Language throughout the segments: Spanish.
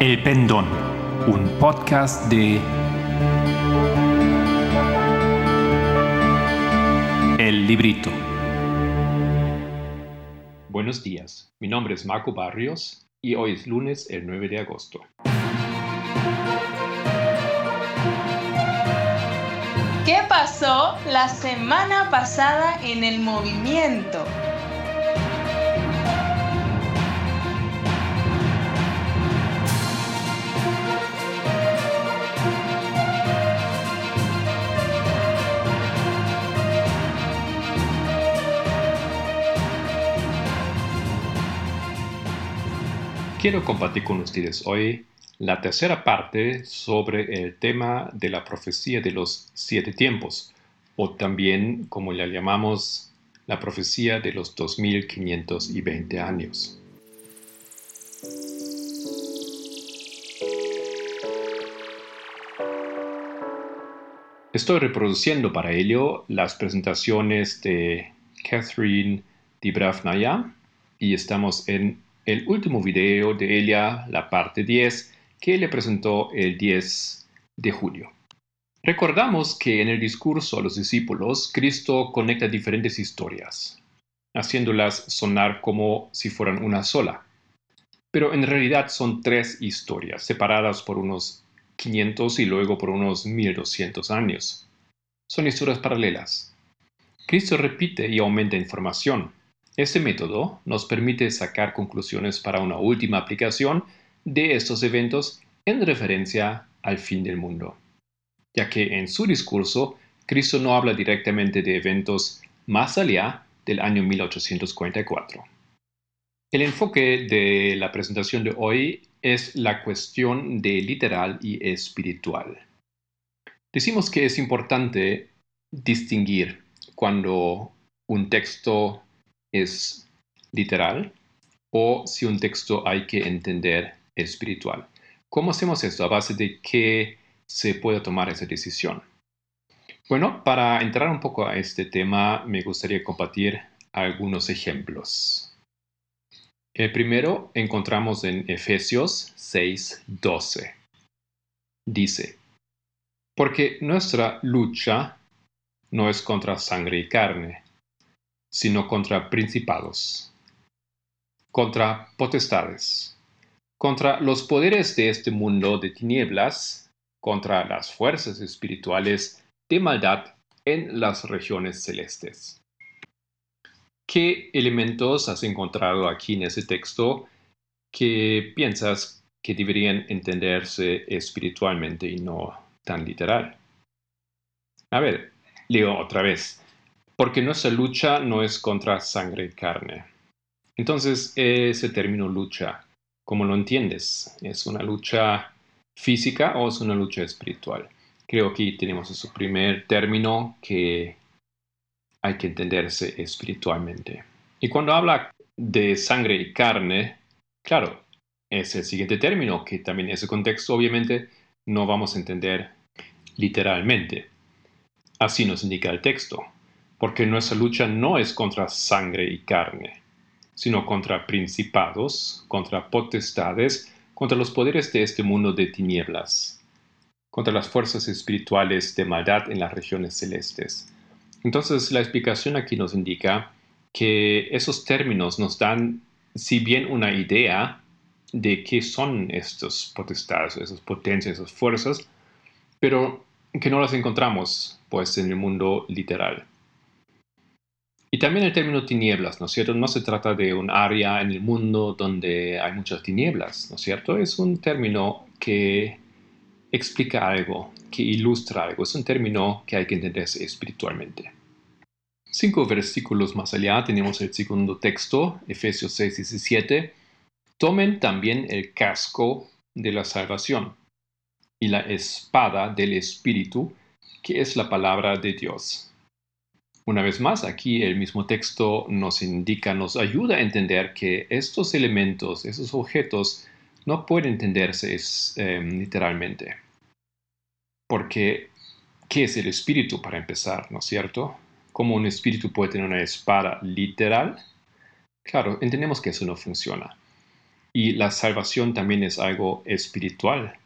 El Pendón, un podcast de El Librito. Buenos días, mi nombre es Marco Barrios y hoy es lunes el 9 de agosto. ¿Qué pasó la semana pasada en el movimiento? Quiero compartir con ustedes hoy la tercera parte sobre el tema de la profecía de los siete tiempos, o también como la llamamos la profecía de los 2520 años. Estoy reproduciendo para ello las presentaciones de Catherine Dibravnaya y estamos en el último video de ella, la parte 10, que le presentó el 10 de julio. Recordamos que en el discurso a los discípulos, Cristo conecta diferentes historias, haciéndolas sonar como si fueran una sola. Pero en realidad son tres historias, separadas por unos 500 y luego por unos 1200 años. Son historias paralelas. Cristo repite y aumenta información, este método nos permite sacar conclusiones para una última aplicación de estos eventos en referencia al fin del mundo, ya que en su discurso Cristo no habla directamente de eventos más allá del año 1844. El enfoque de la presentación de hoy es la cuestión de literal y espiritual. Decimos que es importante distinguir cuando un texto es literal o si un texto hay que entender espiritual. ¿Cómo hacemos esto? ¿A base de qué se puede tomar esa decisión? Bueno, para entrar un poco a este tema, me gustaría compartir algunos ejemplos. El primero encontramos en Efesios 6:12. Dice, porque nuestra lucha no es contra sangre y carne, sino contra principados, contra potestades, contra los poderes de este mundo de tinieblas, contra las fuerzas espirituales de maldad en las regiones celestes. ¿Qué elementos has encontrado aquí en ese texto que piensas que deberían entenderse espiritualmente y no tan literal? A ver, leo otra vez porque nuestra lucha no es contra sangre y carne. Entonces, ese término lucha, ¿cómo lo entiendes? ¿Es una lucha física o es una lucha espiritual? Creo que tenemos ese primer término que hay que entenderse espiritualmente. Y cuando habla de sangre y carne, claro, es el siguiente término que también en ese contexto obviamente no vamos a entender literalmente. Así nos indica el texto porque nuestra lucha no es contra sangre y carne, sino contra principados, contra potestades, contra los poderes de este mundo de tinieblas, contra las fuerzas espirituales de maldad en las regiones celestes. Entonces la explicación aquí nos indica que esos términos nos dan, si bien una idea de qué son estos potestades, esas potencias, esas fuerzas, pero que no las encontramos pues en el mundo literal. Y también el término tinieblas, ¿no es cierto? No se trata de un área en el mundo donde hay muchas tinieblas, ¿no es cierto? Es un término que explica algo, que ilustra algo. Es un término que hay que entenderse espiritualmente. Cinco versículos más allá tenemos el segundo texto, Efesios 6, 17. Tomen también el casco de la salvación y la espada del Espíritu, que es la palabra de Dios una vez más, aquí el mismo texto nos indica, nos ayuda a entender que estos elementos, esos objetos, no pueden entenderse em, literalmente. Porque, ¿qué es el espíritu para empezar? ¿No es cierto? ¿Cómo un espíritu puede tener una espada literal? Claro, entendemos que eso no funciona. Y la salvación también es algo espiritual.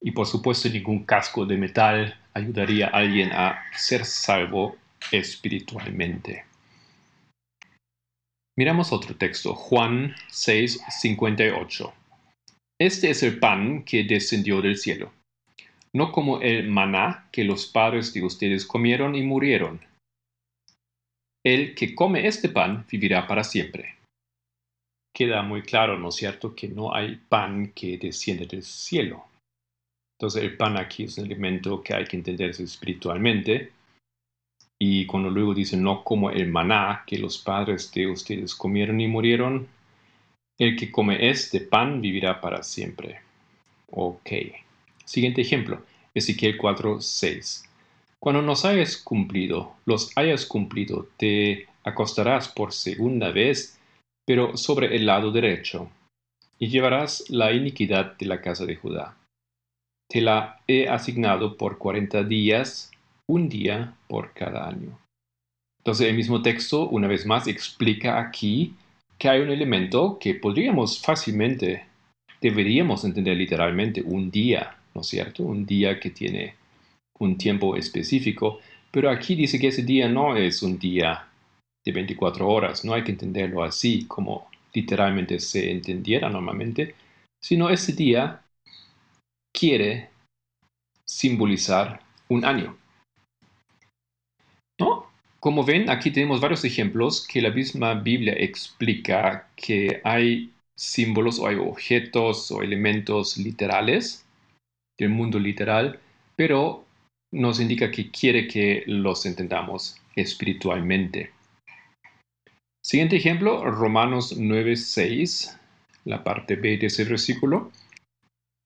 Y por supuesto ningún casco de metal ayudaría a alguien a ser salvo espiritualmente. Miramos otro texto, Juan 6, 58. Este es el pan que descendió del cielo, no como el maná que los padres de ustedes comieron y murieron. El que come este pan vivirá para siempre. Queda muy claro, ¿no es cierto?, que no hay pan que desciende del cielo. Entonces el pan aquí es un elemento que hay que entenderse espiritualmente. Y cuando luego dice no como el maná que los padres de ustedes comieron y murieron, el que come este pan vivirá para siempre. Ok. Siguiente ejemplo. Ezequiel 4, 6. Cuando nos hayas cumplido, los hayas cumplido, te acostarás por segunda vez, pero sobre el lado derecho, y llevarás la iniquidad de la casa de Judá te la he asignado por 40 días, un día por cada año. Entonces el mismo texto, una vez más, explica aquí que hay un elemento que podríamos fácilmente, deberíamos entender literalmente, un día, ¿no es cierto? Un día que tiene un tiempo específico, pero aquí dice que ese día no es un día de 24 horas, no hay que entenderlo así como literalmente se entendiera normalmente, sino ese día quiere simbolizar un año. ¿No? Como ven, aquí tenemos varios ejemplos que la misma Biblia explica que hay símbolos o hay objetos o elementos literales del mundo literal, pero nos indica que quiere que los entendamos espiritualmente. Siguiente ejemplo, Romanos 9:6, la parte B de ese versículo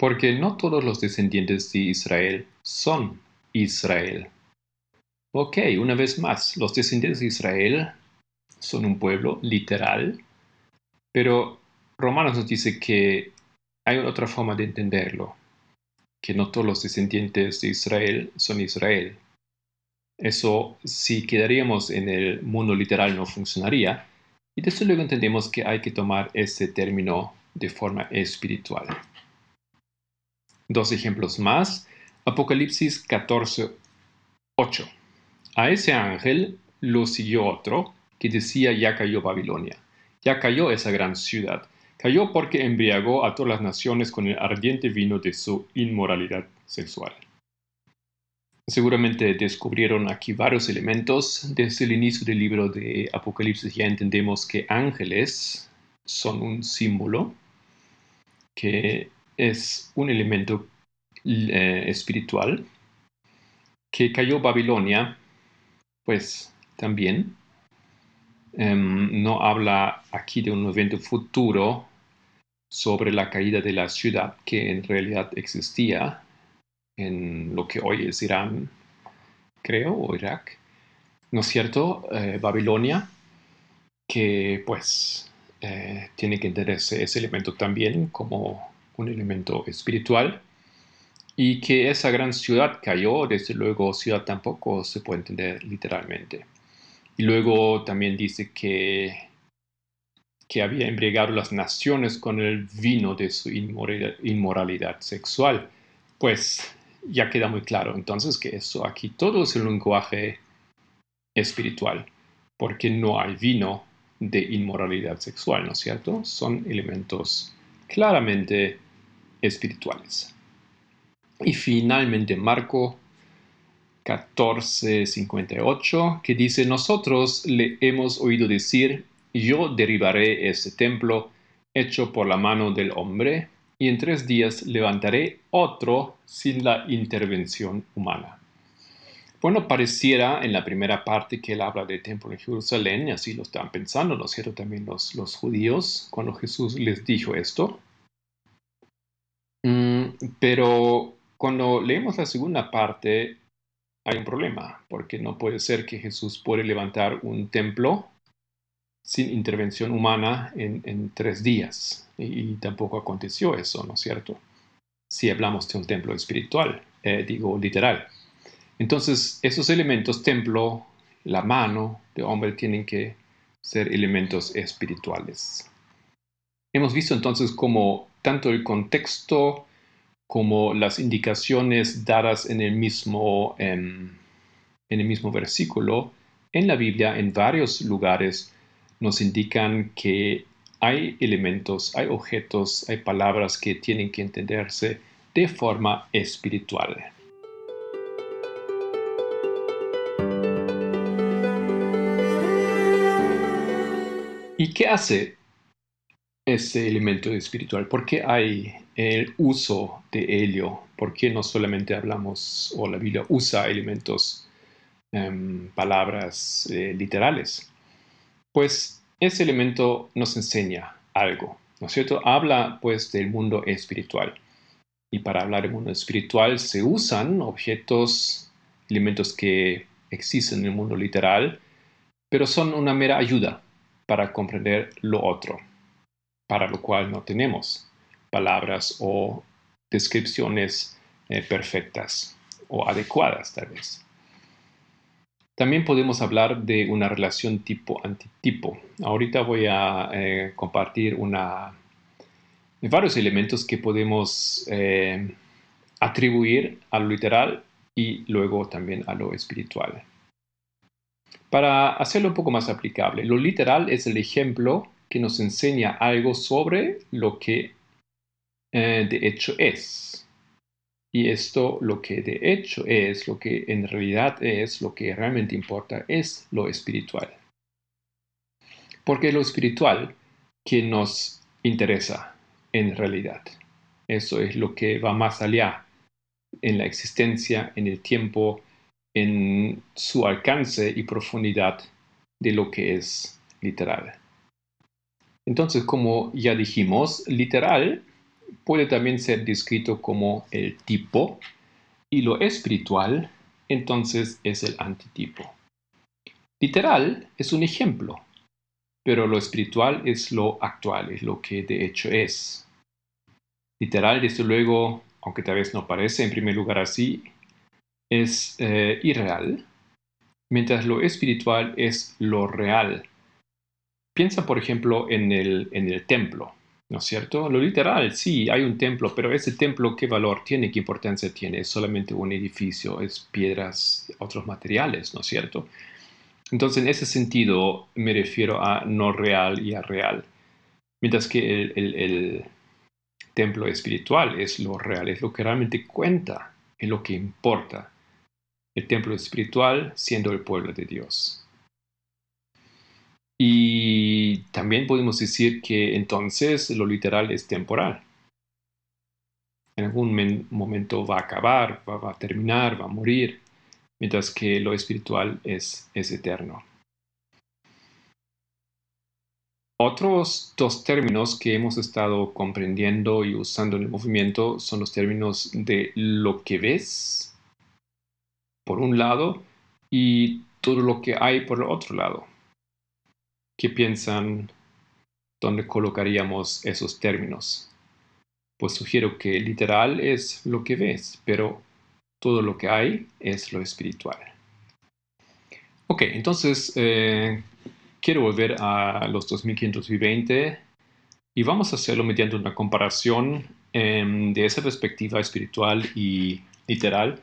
porque no todos los descendientes de Israel son Israel. Ok, una vez más, los descendientes de Israel son un pueblo literal, pero Romanos nos dice que hay otra forma de entenderlo, que no todos los descendientes de Israel son Israel. Eso, si quedaríamos en el mundo literal, no funcionaría. Y desde luego entendemos que hay que tomar ese término de forma espiritual. Dos ejemplos más. Apocalipsis 14, 8. A ese ángel lo siguió otro que decía ya cayó Babilonia, ya cayó esa gran ciudad, cayó porque embriagó a todas las naciones con el ardiente vino de su inmoralidad sexual. Seguramente descubrieron aquí varios elementos. Desde el inicio del libro de Apocalipsis ya entendemos que ángeles son un símbolo que es un elemento eh, espiritual. Que cayó Babilonia, pues también em, no habla aquí de un evento futuro sobre la caída de la ciudad que en realidad existía en lo que hoy es Irán, creo, o Irak. ¿No es cierto? Eh, Babilonia, que pues eh, tiene que entenderse ese elemento también como un elemento espiritual y que esa gran ciudad cayó, desde luego ciudad tampoco se puede entender literalmente. Y luego también dice que, que había embriagado las naciones con el vino de su inmoralidad, sexual. Pues ya queda muy claro entonces que eso aquí todo es el lenguaje espiritual, porque no hay vino de inmoralidad sexual, ¿no es cierto? Son elementos claramente espirituales. Y finalmente Marco 14:58, que dice, nosotros le hemos oído decir, yo derribaré este templo hecho por la mano del hombre, y en tres días levantaré otro sin la intervención humana. Bueno, pareciera en la primera parte que él habla del templo en Jerusalén, y así lo están pensando, ¿no es cierto? También los, los judíos, cuando Jesús les dijo esto. Mm, pero cuando leemos la segunda parte, hay un problema, porque no puede ser que Jesús puede levantar un templo sin intervención humana en, tres días. Y, tampoco aconteció eso, ¿no es cierto? Si hablamos de un templo espiritual, eh, digo literal. Entonces, esos elementos, templo, la mano de hombre, tienen que ser elementos espirituales. Hemos visto entonces cómo tanto el contexto como las indicaciones dadas en el mismo, en el mismo versículo en la Biblia, en varios lugares, nos indican que hay elementos, hay objetos, hay palabras que tienen que entenderse de forma espiritual. ¿Y qué hace ese elemento espiritual? ¿Por qué hay el uso de helio? ¿Por qué no solamente hablamos o la Biblia usa elementos, em, palabras eh, literales? Pues ese elemento nos enseña algo, ¿no es cierto? Habla pues del mundo espiritual. Y para hablar del mundo espiritual se usan objetos, elementos que existen en el mundo literal, pero son una mera ayuda para comprender lo otro, para lo cual no tenemos palabras o descripciones eh, perfectas o adecuadas tal vez. También podemos hablar de una relación tipo-antitipo. Ahorita voy a eh, compartir una, varios elementos que podemos eh, atribuir a lo literal y luego también a lo espiritual. Para hacerlo un poco más aplicable, lo literal es el ejemplo que nos enseña algo sobre lo que eh, de hecho es. Y esto, lo que de hecho es, lo que en realidad es, lo que realmente importa, es lo espiritual. Porque lo espiritual que nos interesa en realidad. Eso es lo que va más allá en la existencia, en el tiempo, en su alcance y profundidad de lo que es literal. Entonces, como ya dijimos, literal puede también ser descrito como el tipo y lo espiritual entonces es el antitipo. Literal es un ejemplo, pero lo espiritual es lo actual, es lo que de hecho es. Literal, desde luego, aunque tal vez no parece en primer lugar así, es eh, irreal, mientras lo espiritual es lo real. Piensa, por ejemplo, en el, en el templo, ¿no es cierto? Lo literal, sí, hay un templo, pero ese templo, ¿qué valor tiene? ¿Qué importancia tiene? Es solamente un edificio, es piedras, otros materiales, ¿no es cierto? Entonces, en ese sentido, me refiero a no real y a real. Mientras que el templo espiritual es lo real, es lo que realmente cuenta, es lo que importa el templo espiritual siendo el pueblo de Dios. Y también podemos decir que entonces lo literal es temporal. En algún momento va a acabar, va, a terminar, va a morir, mientras que lo espiritual es, es eterno. Otros dos términos que hemos estado comprendiendo y usando en el movimiento son los términos de lo que ves por un lado y todo lo que hay por el otro lado. ¿Qué piensan? ¿Dónde colocaríamos esos términos? Pues sugiero que literal es lo que ves, pero todo lo que hay es lo espiritual. Ok, entonces eh, quiero volver a los 2520 y vamos a hacerlo mediante una comparación em, de esa perspectiva espiritual y literal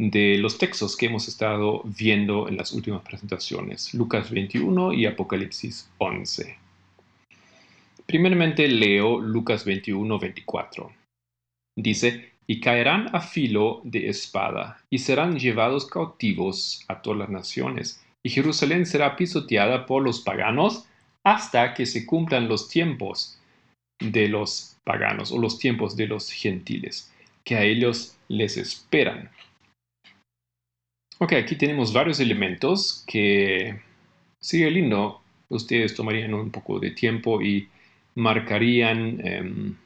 de los textos que hemos estado viendo en las últimas presentaciones, Lucas 21 y Apocalipsis 11. Primeramente leo Lucas 21, 24. Dice, y caerán a filo de espada, y serán llevados cautivos a todas las naciones, y Jerusalén será pisoteada por los paganos hasta que se cumplan los tiempos de los paganos o los tiempos de los gentiles, que a ellos les esperan. Ok, aquí tenemos varios elementos que sería lindo. Ustedes tomarían un poco de tiempo y marcarían em,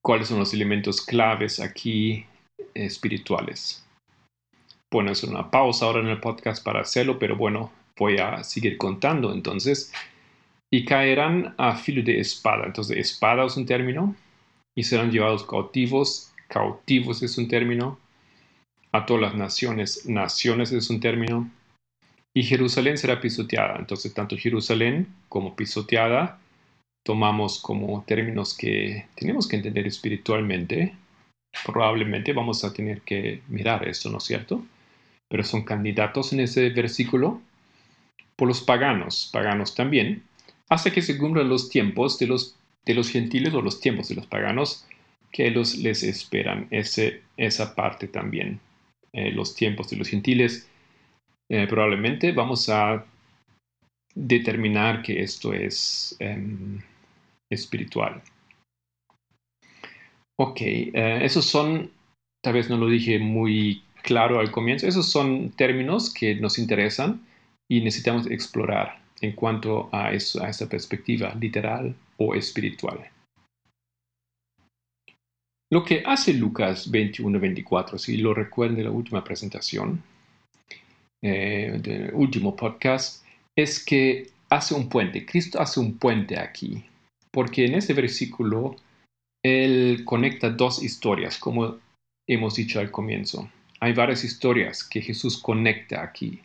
cuáles son los elementos claves aquí espirituales. Pueden hacer una pausa ahora en el podcast para hacerlo, pero bueno, voy a seguir contando entonces. Y caerán a filo de espada. Entonces, espada es un término. Y serán llevados cautivos. Cautivos es un término a todas las naciones. Naciones es un término. Y Jerusalén será pisoteada. Entonces, tanto Jerusalén como pisoteada tomamos como términos que tenemos que entender espiritualmente, probablemente vamos a tener que mirar esto, ¿no es cierto? Pero son candidatos en ese versículo por los paganos, paganos también, hasta que se cumplan los tiempos de los, de los gentiles o los tiempos de los paganos que los, les esperan, ese, esa parte también, eh, los tiempos de los gentiles. Eh, probablemente vamos a determinar que esto es em, espiritual. Ok, eh, esos son, tal vez no lo dije muy claro al comienzo, esos son términos que nos interesan y necesitamos explorar en cuanto a, a esa perspectiva literal o espiritual. Lo que hace Lucas 21-24, si lo recuerdan de la última presentación, eh, del último podcast, es que hace un puente. Cristo hace un puente aquí, porque en ese versículo él conecta dos historias, como hemos dicho al comienzo. Hay varias historias que Jesús conecta aquí.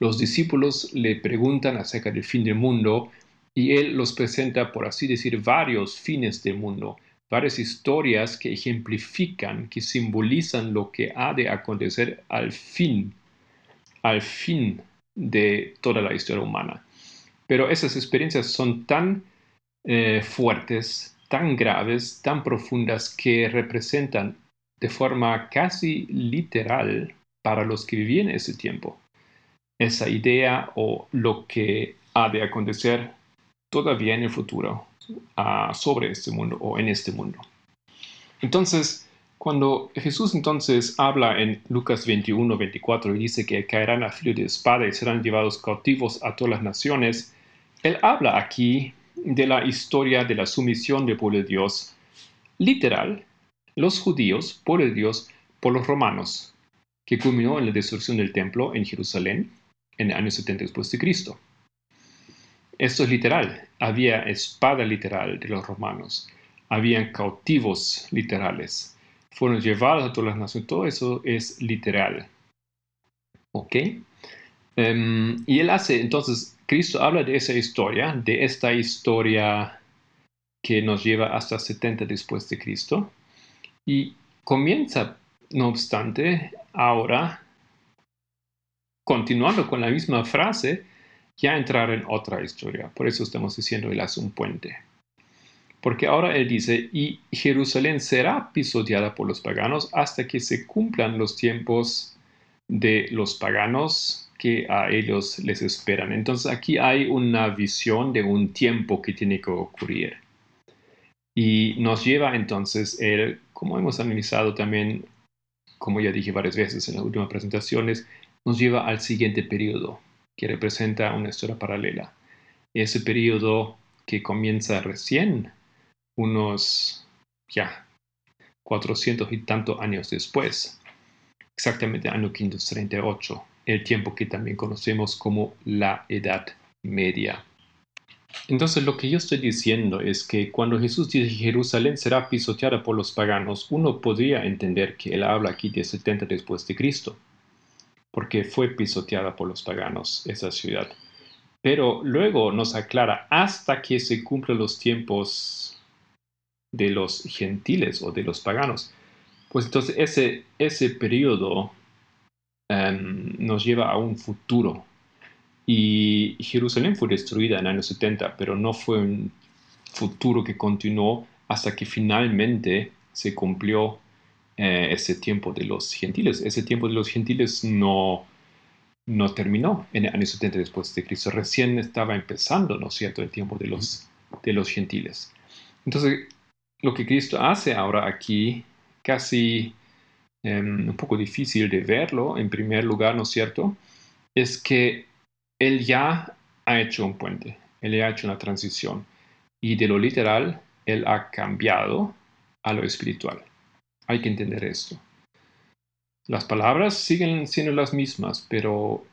Los discípulos le preguntan acerca del fin del mundo y él los presenta, por así decir, varios fines del mundo, varias historias que ejemplifican, que simbolizan lo que ha de acontecer al fin, al fin de toda la historia humana. Pero esas experiencias son tan eh, fuertes, tan graves, tan profundas que representan de forma casi literal para los que vivían ese tiempo esa idea o lo que ha de acontecer todavía en el futuro sobre este mundo o en este mundo. Entonces, cuando Jesús entonces habla en Lucas 21, 24 y dice que caerán a filo de espada y serán llevados cautivos a todas las naciones, él habla aquí de la historia de la sumisión del pueblo de Dios, literal, los judíos por el Dios por los romanos, que culminó en la destrucción del templo en Jerusalén en el año 70 después de Cristo. Esto es literal. Había espada literal de los romanos. Habían cautivos literales. Fueron llevados a todas las naciones. Todo eso es literal. ¿Ok? Em, y él hace, entonces, Cristo habla de esa historia, de esta historia que nos lleva hasta 70 después de Cristo. Y comienza, no obstante, ahora continuando con la misma frase, ya entrar en otra historia. Por eso estamos diciendo él hace un puente. Porque ahora él dice, y Jerusalén será pisoteada por los paganos hasta que se cumplan los tiempos de los paganos que a ellos les esperan. Entonces aquí hay una visión de un tiempo que tiene que ocurrir. Y nos lleva entonces el, como hemos analizado también, como ya dije varias veces en las últimas presentaciones, nos lleva al siguiente periodo, que representa una historia paralela. Ese periodo que comienza recién, unos ya 400 y tantos años después, exactamente año 538, el tiempo que también conocemos como la Edad Media. Entonces lo que yo estoy diciendo es que cuando Jesús dice que Jerusalén será pisoteada por los paganos, uno podría entender que él habla aquí de 70 después de Cristo porque fue pisoteada por los paganos esa ciudad. Pero luego nos aclara hasta que se cumplan los tiempos de los gentiles o de los paganos. Pues entonces ese, ese periodo em, nos lleva a un futuro. Y Jerusalén fue destruida en el año 70, pero no fue un futuro que continuó hasta que finalmente se cumplió eh, ese tiempo de los gentiles. Ese tiempo de los gentiles no, no terminó en el año 70 después de Cristo. Recién estaba empezando, ¿no es cierto?, el tiempo de los, de los gentiles. Entonces, lo que Cristo hace ahora aquí, casi em, un poco difícil de verlo, en primer lugar, ¿no es cierto?, es que Él ya ha hecho un puente, Él ya ha hecho una transición. Y de lo literal, Él ha cambiado a lo espiritual. Hay que entender esto. Las palabras siguen siendo las mismas, pero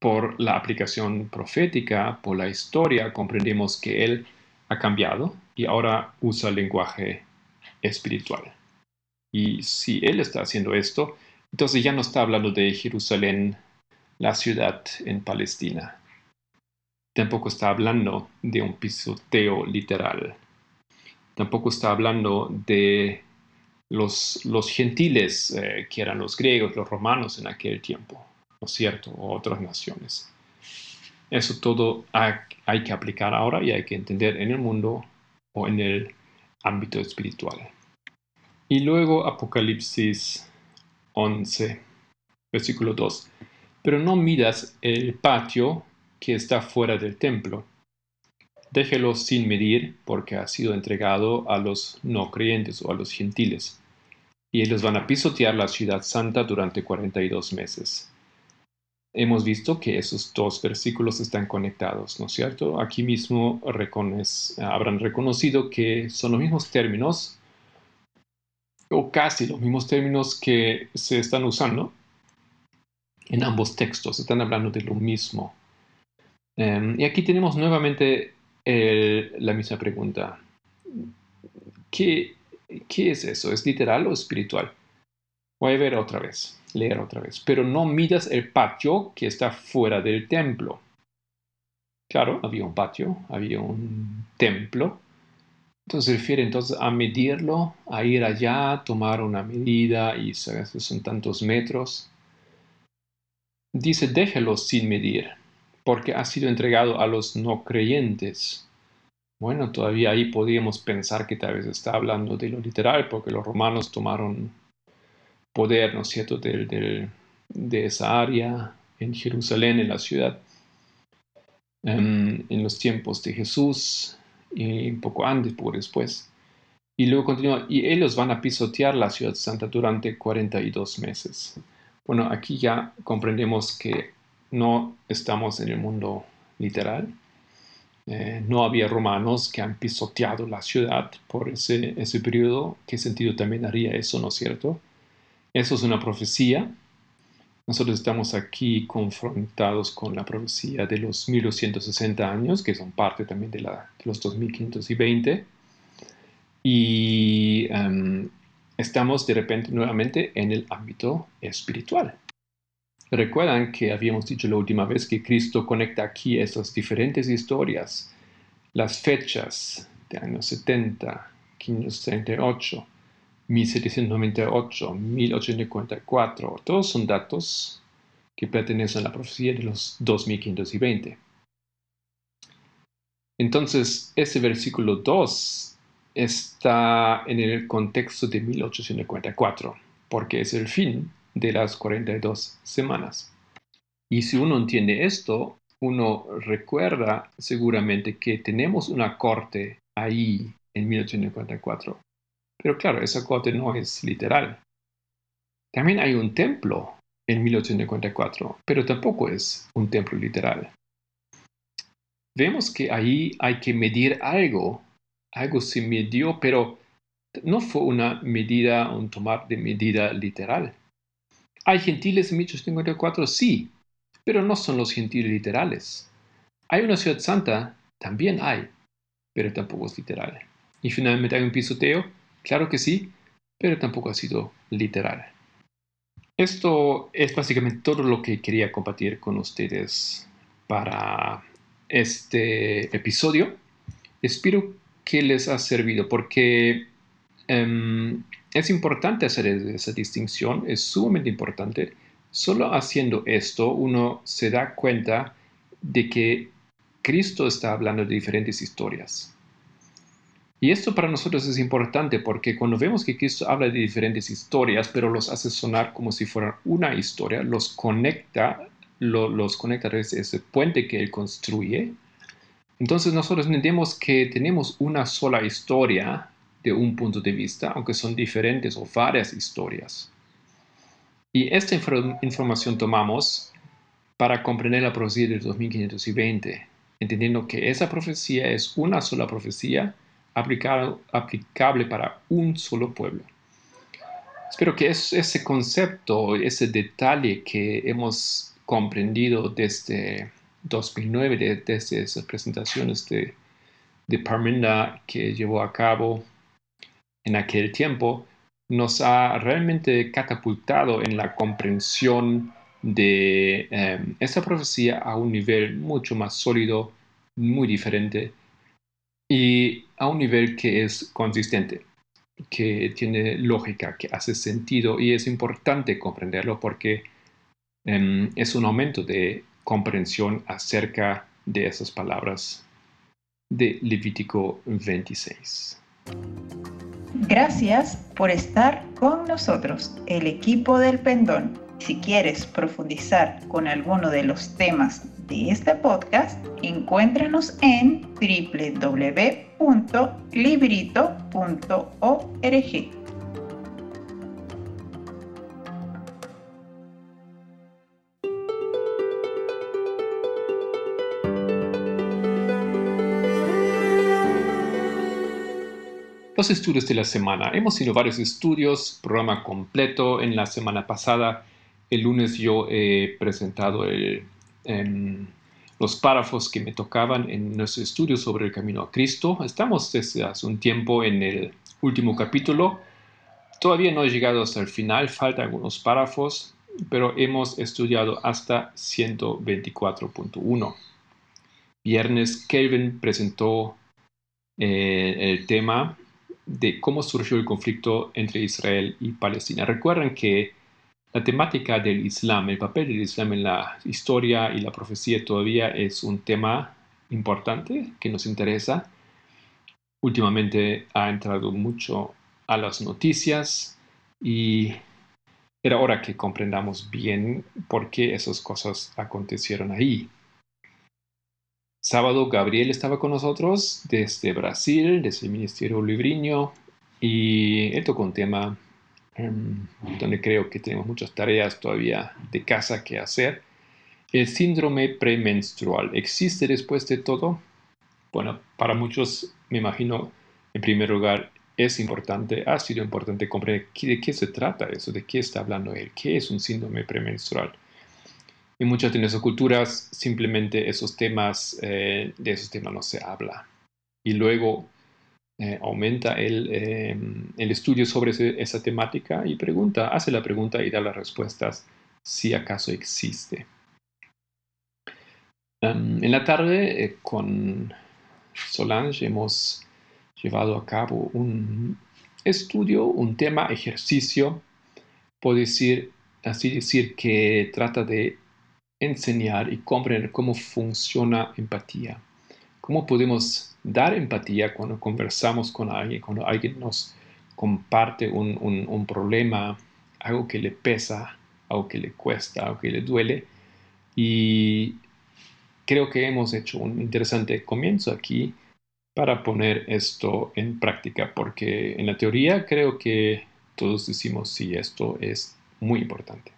por la aplicación profética, por la historia, comprendemos que Él ha cambiado y ahora usa el lenguaje espiritual. Y si Él está haciendo esto, entonces ya no está hablando de Jerusalén, la ciudad en Palestina. tampoco está hablando de un pisoteo literal. Tampoco está hablando de los, gentiles, eh, que eran los griegos, los romanos en aquel tiempo, ¿no es cierto? O otras naciones. Eso todo hay que aplicar ahora y hay que entender en el mundo o en el ámbito espiritual. Y luego Apocalipsis 11, versículo 2. Pero no midas el patio que está fuera del templo. Déjelo sin medir porque ha sido entregado a los no creyentes o a los gentiles. Y ellos van a pisotear la ciudad santa durante 42 meses. Hemos visto que esos dos versículos están conectados, ¿no es cierto? Aquí mismo habrán reconocido que son los mismos términos o casi los mismos términos que se están usando en ambos textos, están hablando de lo mismo. Em, y aquí tenemos nuevamente la misma pregunta. ¿Qué, ¿Qué es eso? ¿Es literal o espiritual? Voy a ver otra vez, leer otra vez. Pero no midas el patio que está fuera del templo. Claro, había un patio, había un templo, entonces se refiere entonces a medirlo, a ir allá, tomar una medida y son tantos metros. Dice, déjelo sin medir, porque ha sido entregado a los no creyentes. Bueno, todavía ahí podríamos pensar que tal vez está hablando de lo literal, porque los romanos tomaron poder, ¿no es cierto?, de esa área en Jerusalén, en la ciudad, em, en los tiempos de Jesús y un poco antes, poco después. Y luego continúa, y ellos van a pisotear la ciudad santa durante 42 meses. Bueno, aquí ya comprendemos que no estamos en el mundo literal. Eh, no había romanos que han pisoteado la ciudad por ese, ese periodo. ¿Qué sentido también haría eso, no es cierto? Eso es una profecía nosotros estamos aquí confrontados con la profecía de los 1260 años, que son parte también de, los 2520. Y em, estamos de repente nuevamente en el ámbito espiritual. Recuerdan que habíamos dicho la última vez que Cristo conecta aquí esas diferentes historias, las fechas de años 70, 538, 1798, 1844, todos son datos que pertenecen a la profecía de los 2520. Entonces, ese versículo 2 está en el contexto de 1844, porque es el fin de las 42 semanas. Y si uno entiende esto, uno recuerda seguramente que tenemos una corte ahí en 1844 pero claro, esa corte no es literal. También hay un templo en 1854, pero tampoco es un templo literal. Vemos que ahí hay que medir algo. Algo se midió, pero no fue una medida, un tomar de medida literal. ¿Hay gentiles en 1854? Sí, pero no son los gentiles literales. ¿Hay una ciudad santa? También hay, pero tampoco es literal. Y finalmente hay un pisoteo Claro que sí, pero tampoco ha sido literal. Esto es básicamente todo lo que quería compartir con ustedes para este episodio. Espero que les ha servido porque em, es importante hacer esa distinción, es sumamente importante. Solo haciendo esto uno se da cuenta de que Cristo está hablando de diferentes historias. Y esto para nosotros es importante porque cuando vemos que Cristo habla de diferentes historias, pero los hace sonar como si fueran una historia, los conecta, los conecta a ese puente que Él construye, entonces nosotros entendemos que tenemos una sola historia de un punto de vista, aunque son diferentes o varias historias. Y esta información tomamos para comprender la profecía del 2520, entendiendo que esa profecía es una sola profecía aplicable para un solo pueblo. Espero que ese concepto, ese detalle que hemos comprendido desde 2009, desde esas presentaciones de, de Parminda que llevó a cabo en aquel tiempo, nos ha realmente catapultado en la comprensión de eh, esa profecía a un nivel mucho más sólido muy diferente y a un nivel que es consistente, que tiene lógica, que hace sentido y es importante comprenderlo porque em, es un aumento de comprensión acerca de esas palabras de Levítico 26. Gracias por estar con nosotros, el equipo del pendón. Si quieres profundizar con alguno de los temas de este podcast, encuéntranos en www.librito.org. Los estudios de la semana. Hemos tenido varios estudios, programa completo en la semana pasada. El lunes yo he presentado em, los párrafos que me tocaban en nuestro estudio sobre el camino a Cristo. Estamos desde hace un tiempo en el último capítulo. Todavía no he llegado hasta el final, faltan algunos párrafos, pero hemos estudiado hasta 124.1. Viernes, Kelvin presentó eh, el tema de cómo surgió el conflicto entre Israel y Palestina. Recuerden que la temática del Islam, el papel del Islam en la historia y la profecía todavía es un tema importante que nos interesa. Últimamente ha entrado mucho a las noticias y era hora que comprendamos bien por qué esas cosas acontecieron ahí. Sábado Gabriel estaba con nosotros desde Brasil, desde el Ministerio Libriño, y él tocó un tema em, donde creo que tenemos muchas tareas todavía de casa que hacer. El síndrome premenstrual, ¿existe después de todo? Bueno, para muchos, me imagino, en primer lugar, es importante, ha sido importante comprender de qué se trata eso, de qué está hablando él, qué es un síndrome premenstrual. En muchas de nuestras culturas simplemente esos temas, eh, de esos temas no se habla. Y luego eh, aumenta el, em, el, estudio sobre esa temática y pregunta, hace la pregunta y da las respuestas si acaso existe. En la tarde eh, con Solange hemos llevado a cabo un estudio, un tema, ejercicio, puedo decir, así decir, que trata de enseñar y comprender cómo funciona empatía. Cómo podemos dar empatía cuando conversamos con alguien, cuando alguien nos comparte un, problema, algo que le pesa, algo que le cuesta, algo que le duele. Y creo que hemos hecho un interesante comienzo aquí para poner esto en práctica, porque en la teoría creo que todos decimos sí, esto es muy importante.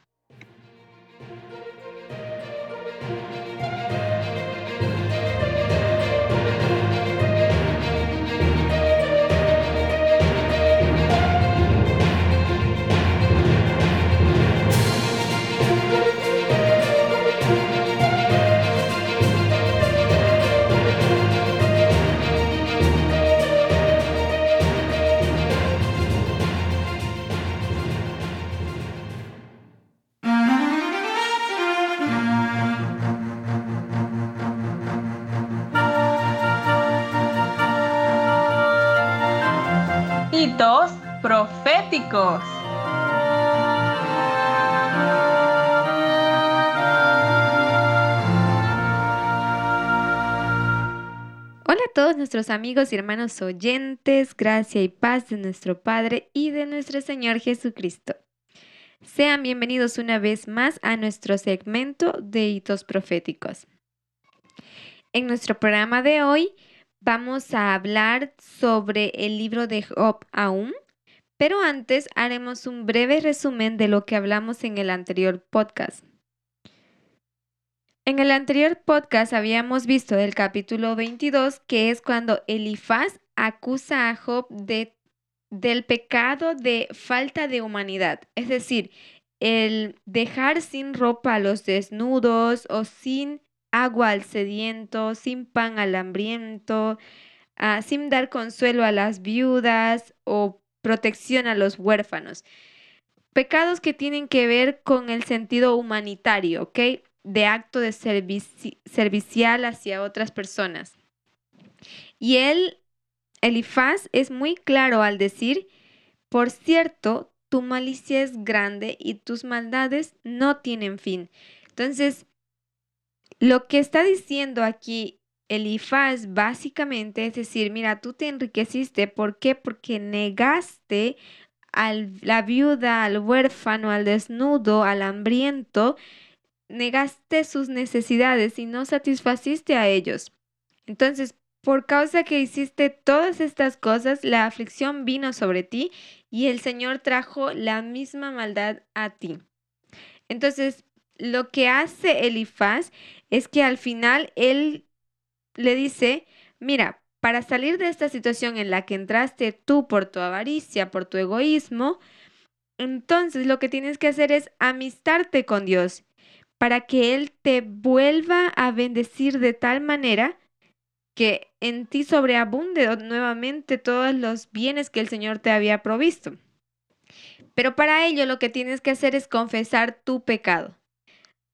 Hola a todos nuestros amigos y hermanos oyentes, gracia y paz de nuestro Padre y de nuestro Señor Jesucristo. Sean bienvenidos una vez más a nuestro segmento de hitos proféticos. En nuestro programa de hoy vamos a hablar sobre el libro de Job aún, pero antes haremos un breve resumen de lo que hablamos en el anterior podcast. En el anterior podcast habíamos visto del capítulo 22, que es cuando Elifaz acusa a Job de, del pecado de falta de humanidad, es decir, el dejar sin ropa a los desnudos o sin agua al sediento, sin pan al hambriento, ah, sin dar consuelo a las viudas o protección a los huérfanos. Pecados que tienen que ver con el sentido humanitario, ¿ok? de acto de servici- servicial hacia otras personas. Y él, Elifaz, es muy claro al decir, por cierto, tu malicia es grande y tus maldades no tienen fin. Entonces, lo que está diciendo aquí Elifaz básicamente es decir, mira, tú te enriqueciste, ¿por qué? Porque negaste a la viuda, al huérfano, al desnudo, al hambriento, negaste sus necesidades y no satisfaciste a ellos. Entonces, por causa que hiciste todas estas cosas, la aflicción vino sobre ti y el Señor trajo la misma maldad a ti. Entonces, lo que hace Elifaz es que al final él le dice, mira, para salir de esta situación en la que entraste tú por tu avaricia, por tu egoísmo, entonces lo que tienes que hacer es amistarte con Dios para que Él te vuelva a bendecir de tal manera que en ti sobreabunde nuevamente todos los bienes que el Señor te había provisto. Pero para ello lo que tienes que hacer es confesar tu pecado,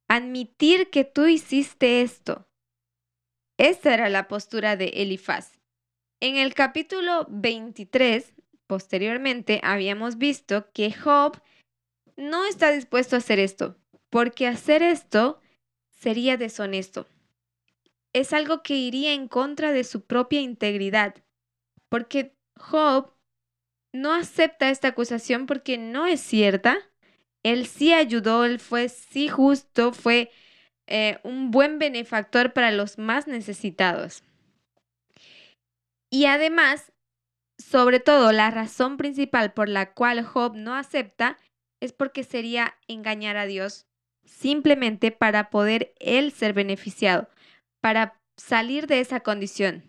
admitir que tú hiciste esto. Esta era la postura de Elifaz. En el capítulo 23, posteriormente, habíamos visto que Job no está dispuesto a hacer esto, porque hacer esto sería deshonesto. Es algo que iría en contra de su propia integridad, porque Job no acepta esta acusación porque no es cierta. Él sí ayudó, él fue sí justo, fue eh, un buen benefactor para los más necesitados. Y además, sobre todo, la razón principal por la cual Job no acepta es porque sería engañar a Dios simplemente para poder él ser beneficiado, para salir de esa condición.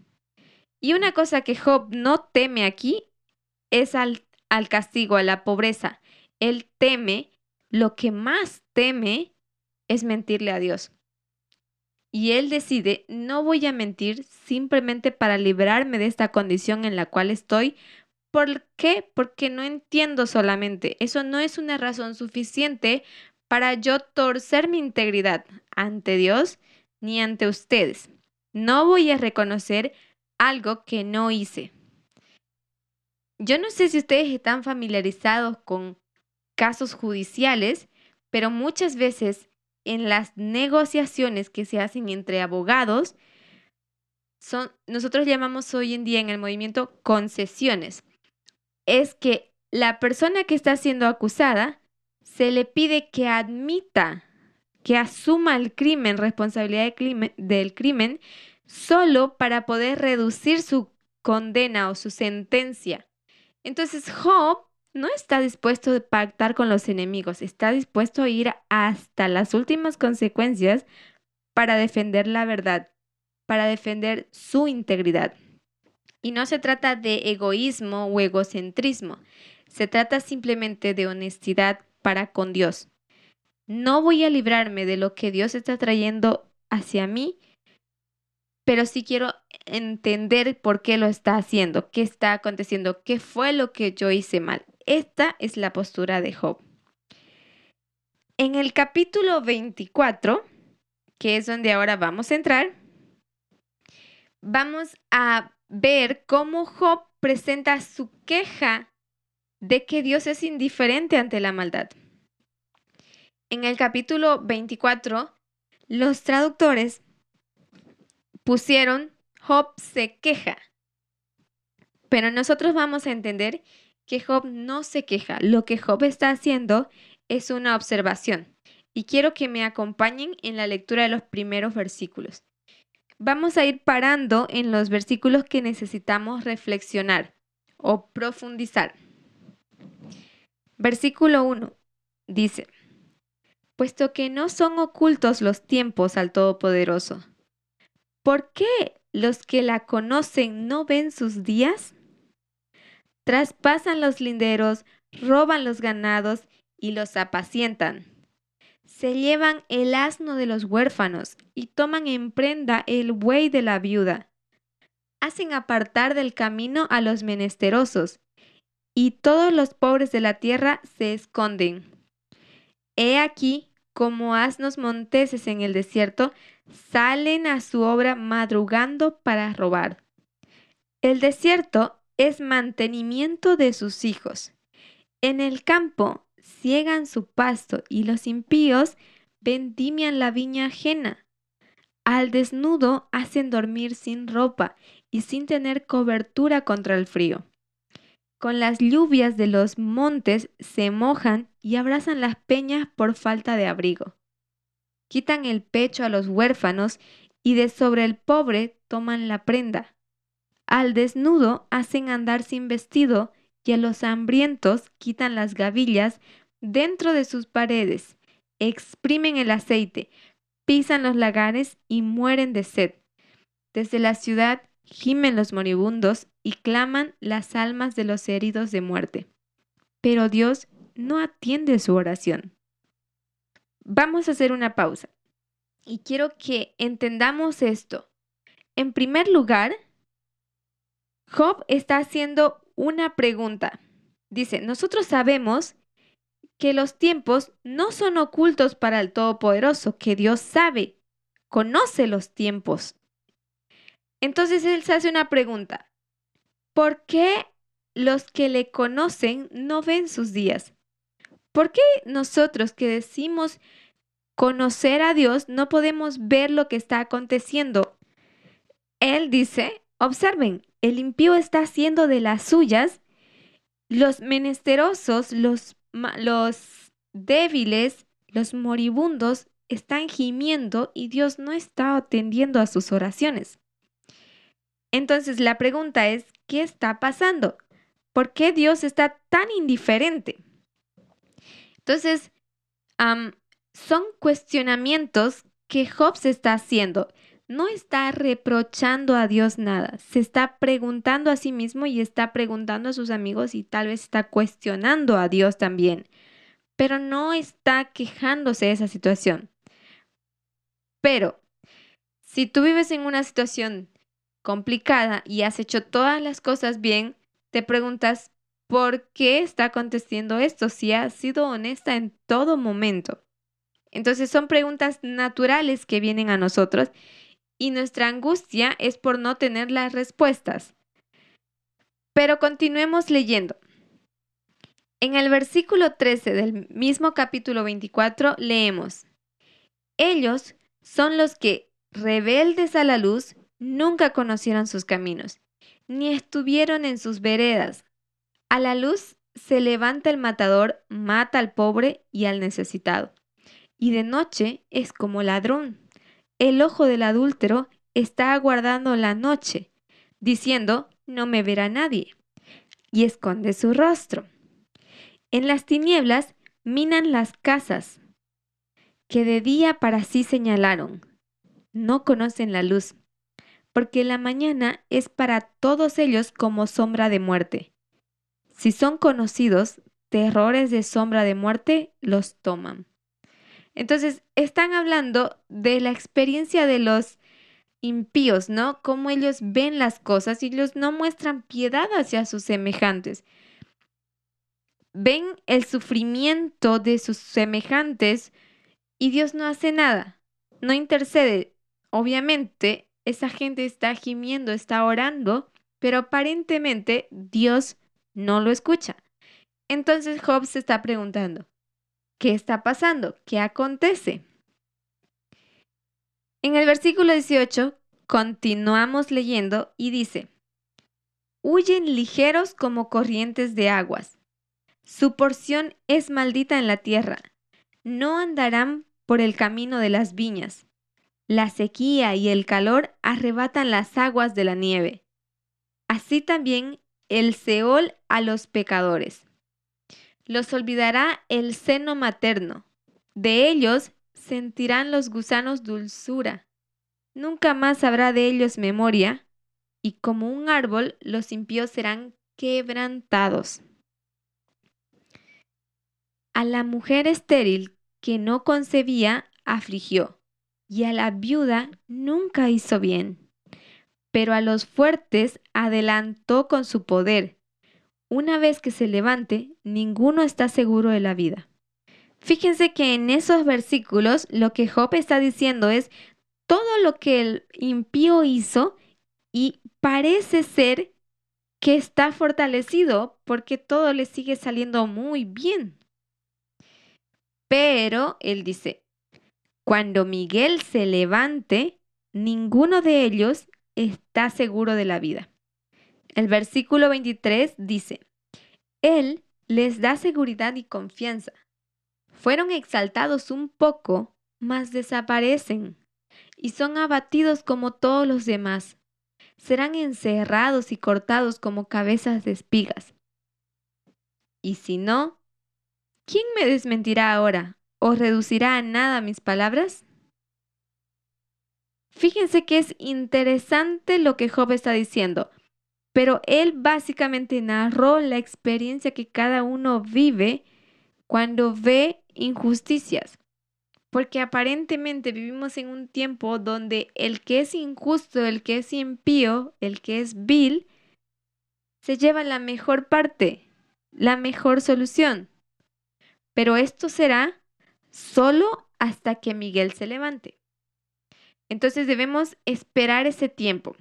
Y una cosa que Job no teme aquí es al, al castigo, a la pobreza. Él teme, lo que más teme es mentirle a Dios. Y él decide, no voy a mentir simplemente para librarme de esta condición en la cual estoy. ¿Por qué? Porque no entiendo solamente. Eso no es una razón suficiente para yo torcer mi integridad ante Dios ni ante ustedes. No voy a reconocer algo que no hice. Yo no sé si ustedes están familiarizados con casos judiciales, pero muchas veces en las negociaciones que se hacen entre abogados, son, nosotros llamamos hoy en día en el movimiento concesiones. Es que la persona que está siendo acusada se le pide que admita, que asuma el crimen, responsabilidad de crimen, del crimen, solo para poder reducir su condena o su sentencia. Entonces Job no está dispuesto a pactar con los enemigos, está dispuesto a ir hasta las últimas consecuencias para defender la verdad, para defender su integridad. Y no se trata de egoísmo o egocentrismo, se trata simplemente de honestidad para con Dios. No voy a librarme de lo que Dios está trayendo hacia mí, pero sí quiero entender por qué lo está haciendo, qué está aconteciendo, qué fue lo que yo hice mal. Esta es la postura de Job. En el capítulo 24, que es donde ahora vamos a entrar, vamos a ver cómo Job presenta su queja de que Dios es indiferente ante la maldad. En el capítulo 24, los traductores pusieron Job se queja. Pero nosotros vamos a entender que Job no se queja. Lo que Job está haciendo es una observación. Y quiero que me acompañen en la lectura de los primeros versículos. Vamos a ir parando en los versículos que necesitamos reflexionar o profundizar. Versículo 1 dice, puesto que no son ocultos los tiempos al Todopoderoso, ¿por qué los que la conocen no ven sus días? Traspasan los linderos, roban los ganados y los apacientan. Se llevan el asno de los huérfanos y toman en prenda el buey de la viuda. Hacen apartar del camino a los menesterosos y todos los pobres de la tierra se esconden. He aquí, como asnos monteses en el desierto, salen a su obra madrugando para robar. El desierto es mantenimiento de sus hijos. En el campo ciegan su pasto y los impíos vendimian la viña ajena. Al desnudo hacen dormir sin ropa y sin tener cobertura contra el frío. Con las lluvias de los montes se mojan y abrazan las peñas por falta de abrigo. Quitan el pecho a los huérfanos y de sobre el pobre toman la prenda. Al desnudo hacen andar sin vestido y a los hambrientos quitan las gavillas dentro de sus paredes, exprimen el aceite, pisan los lagares y mueren de sed. Desde la ciudad gimen los moribundos y claman las almas de los heridos de muerte. Pero Dios no atiende su oración. Vamos a hacer una pausa y quiero que entendamos esto. En primer lugar, Job está haciendo una pregunta. Dice, nosotros sabemos que los tiempos no son ocultos para el Todopoderoso, que Dios sabe, conoce los tiempos. Entonces él se hace una pregunta. ¿Por qué los que le conocen no ven sus días? ¿Por qué nosotros que decimos conocer a Dios no podemos ver lo que está aconteciendo? Él dice, observen, el impío está haciendo de las suyas, los menesterosos, los, débiles, los moribundos están gimiendo y Dios no está atendiendo a sus oraciones. Entonces la pregunta es, ¿qué está pasando? ¿Por qué Dios está tan indiferente? Entonces, son cuestionamientos que Job se está haciendo. No está reprochando a Dios nada, se está preguntando a sí mismo y está preguntando a sus amigos y tal vez está cuestionando a Dios también, pero no está quejándose de esa situación. Pero, si tú vives en una situación complicada y has hecho todas las cosas bien, te preguntas, ¿por qué está aconteciendo esto si has sido honesta en todo momento? Entonces son preguntas naturales que vienen a nosotros y nuestra angustia es por no tener las respuestas. Pero continuemos leyendo. En el versículo 13 del mismo capítulo 24 leemos, Ellos son los que, rebeldes a la luz, nunca conocieron sus caminos, ni estuvieron en sus veredas. A la luz se levanta el matador, mata al pobre y al necesitado. Y de noche es como ladrón. El ojo del adúltero está aguardando la noche, diciendo, no me verá nadie, y esconde su rostro. En las tinieblas minan las casas, que de día para sí señalaron. No conocen la luz porque la mañana es para todos ellos como sombra de muerte. Si son conocidos, terrores de sombra de muerte los toman. Entonces, están hablando de la experiencia de los impíos, ¿no? Cómo ellos ven las cosas y ellos no muestran piedad hacia sus semejantes. Ven el sufrimiento de sus semejantes y Dios no hace nada, no intercede. Obviamente, esa gente está gimiendo, está orando, pero aparentemente Dios no lo escucha. Entonces Job se está preguntando, ¿qué está pasando? ¿Qué acontece? En el versículo 18 continuamos leyendo y dice, huyen ligeros como corrientes de aguas. Su porción es maldita en la tierra. No andarán por el camino de las viñas. La sequía y el calor arrebatan las aguas de la nieve. Así también el Seol a los pecadores. Los olvidará el seno materno. De ellos sentirán los gusanos dulzura. Nunca más habrá de ellos memoria, y como un árbol los impíos serán quebrantados. A la mujer estéril que no concebía afligió y a la viuda nunca hizo bien, pero a los fuertes adelantó con su poder. Una vez que se levante, ninguno está seguro de la vida. Fíjense que en esos versículos lo que Job está diciendo es todo lo que el impío hizo y parece ser que está fortalecido porque todo le sigue saliendo muy bien. Pero él dice, cuando Miguel se levante, ninguno de ellos está seguro de la vida. El versículo 23 dice, Él les da seguridad y confianza. Fueron exaltados un poco, mas desaparecen y son abatidos como todos los demás. Serán encerrados y cortados como cabezas de espigas. Y si no, ¿quién me desmentirá ahora o reducirá a nada mis palabras? Fíjense que es interesante lo que Job está diciendo, pero él básicamente narró la experiencia que cada uno vive cuando ve injusticias. Porque aparentemente vivimos en un tiempo donde el que es injusto, el que es impío, el que es vil, se lleva la mejor parte, la mejor solución. Pero esto será solo hasta que Miguel se levante. Entonces debemos esperar ese tiempo.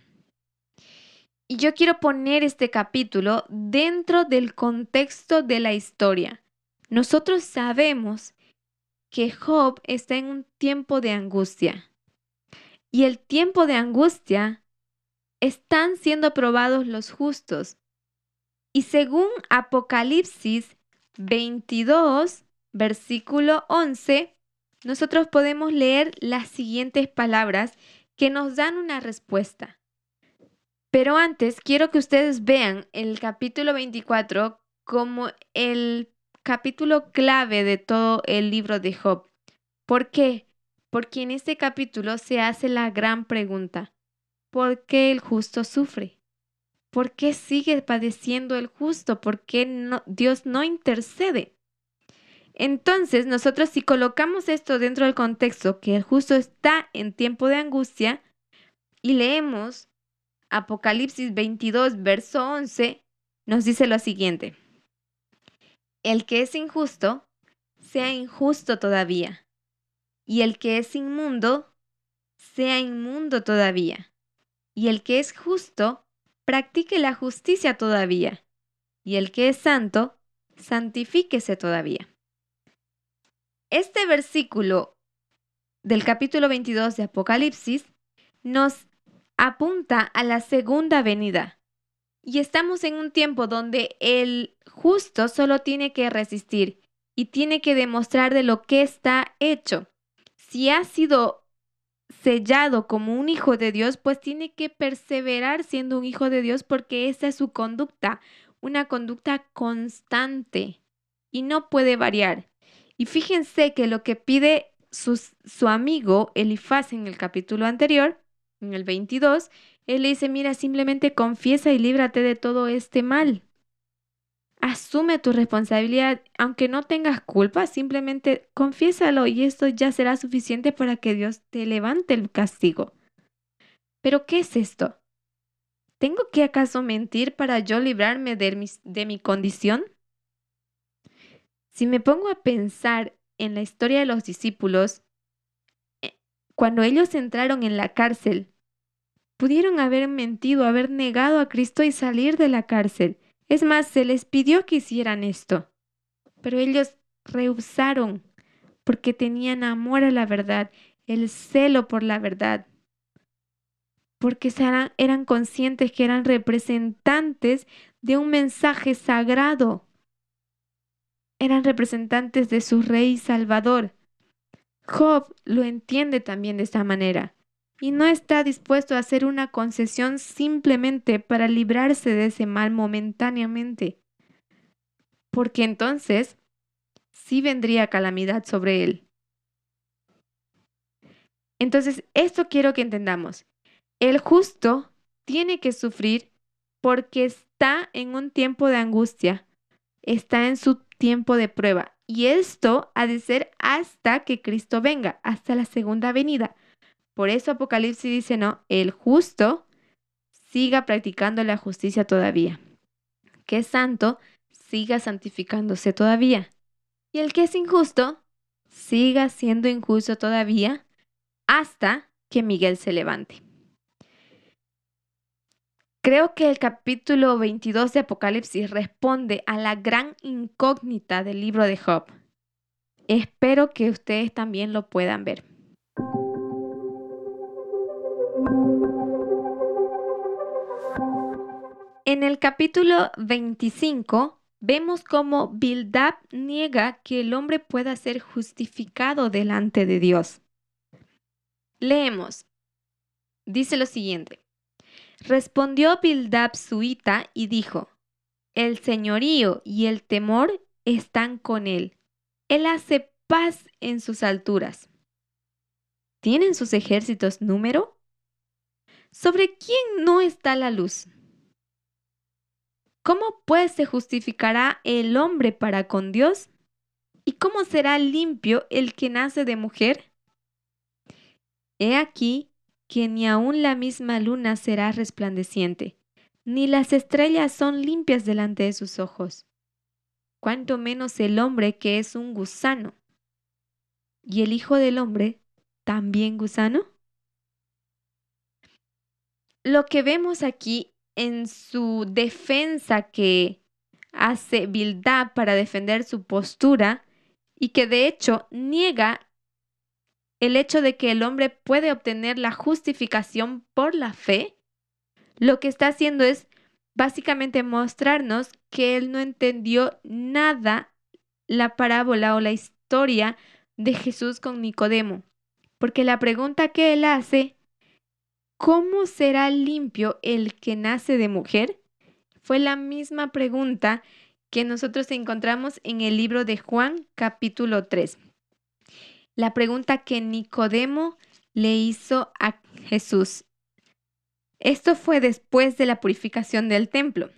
Y yo quiero poner este capítulo dentro del contexto de la historia. Nosotros sabemos que Job está en un tiempo de angustia. Y el tiempo de angustia están siendo probados los justos. Y según Apocalipsis 22, versículo 11, nosotros podemos leer las siguientes palabras que nos dan una respuesta. Pero antes quiero que ustedes vean el capítulo 24 como el capítulo clave de todo el libro de Job. ¿Por qué? Porque en este capítulo se hace la gran pregunta, ¿por qué el justo sufre? ¿Por qué sigue padeciendo el justo? ¿Por qué Dios no intercede? Entonces, nosotros si colocamos esto dentro del contexto que el justo está en tiempo de angustia y leemos Apocalipsis 22, verso 11, nos dice lo siguiente. El que es injusto, sea injusto todavía, y el que es inmundo, sea inmundo todavía, y el que es justo, practique la justicia todavía, y el que es santo, santifíquese todavía. Este versículo del capítulo 22 de Apocalipsis nos apunta a la segunda venida, y estamos en un tiempo donde el justo solo tiene que resistir y tiene que demostrar de lo que está hecho. Si ha sido sellado como un hijo de Dios, pues tiene que perseverar siendo un hijo de Dios porque esa es su conducta, una conducta constante y no puede variar. Y fíjense que lo que pide su, su amigo Elifaz en el capítulo anterior, en el 22, él le dice, mira, simplemente confiesa y líbrate de todo este mal. Asume tu responsabilidad, aunque no tengas culpa, simplemente confiésalo y esto ya será suficiente para que Dios te levante el castigo. Pero, ¿qué es esto? ¿Tengo que acaso mentir para yo librarme de mi, de mi condición? Si me pongo a pensar en la historia de los discípulos, eh, cuando ellos entraron en la cárcel, Pudieron haber mentido, haber negado a Cristo y salir de la cárcel. Es más, se les pidió que hicieran esto. Pero ellos rehusaron porque tenían amor a la verdad, el celo por la verdad. Porque eran conscientes que eran representantes de un mensaje sagrado. Eran representantes de su rey salvador. Job lo entiende también de esta manera y no está dispuesto a hacer una concesión simplemente para librarse de ese mal momentáneamente, porque entonces sí vendría calamidad sobre él. Entonces, esto quiero que entendamos. El justo tiene que sufrir porque está en un tiempo de angustia, está en su tiempo de prueba. Y esto ha de ser hasta que Cristo venga, hasta la segunda venida. Por eso Apocalipsis dice, no, el justo siga practicando la justicia todavía. Que santo siga santificándose todavía. Y el que es injusto siga siendo injusto todavía hasta que Miguel se levante. Creo que el capítulo 22 de Apocalipsis responde a la gran incógnita del libro de Job. Espero que ustedes también lo puedan ver. En el capítulo 25 vemos cómo Bildad niega que el hombre pueda ser justificado delante de Dios. Leemos. Dice lo siguiente. Respondió Bildad suita y dijo, El señorío y el temor están con él. Él hace paz en sus alturas. ¿Tienen sus ejércitos número? ¿Sobre quién no está la luz? ¿Cómo pues se justificará el hombre para con Dios? ¿Y cómo será limpio el que nace de mujer? He aquí que ni aun la misma luna será resplandeciente, ni las estrellas son limpias delante de sus ojos. Cuanto menos el hombre que es un gusano. ¿Y el Hijo del Hombre también gusano? Lo que vemos aquí en su defensa que hace Bildad para defender su postura y que de hecho niega el hecho de que el hombre puede obtener la justificación por la fe, lo que está haciendo es básicamente mostrarnos que él no entendió nada la parábola o la historia de Jesús con Nicodemo. Porque la pregunta que él hace ¿cómo será limpio el que nace de mujer? Fue la misma pregunta que nosotros encontramos en el libro de Juan capítulo 3. La pregunta que Nicodemo le hizo a Jesús. Esto fue después de la purificación del templo.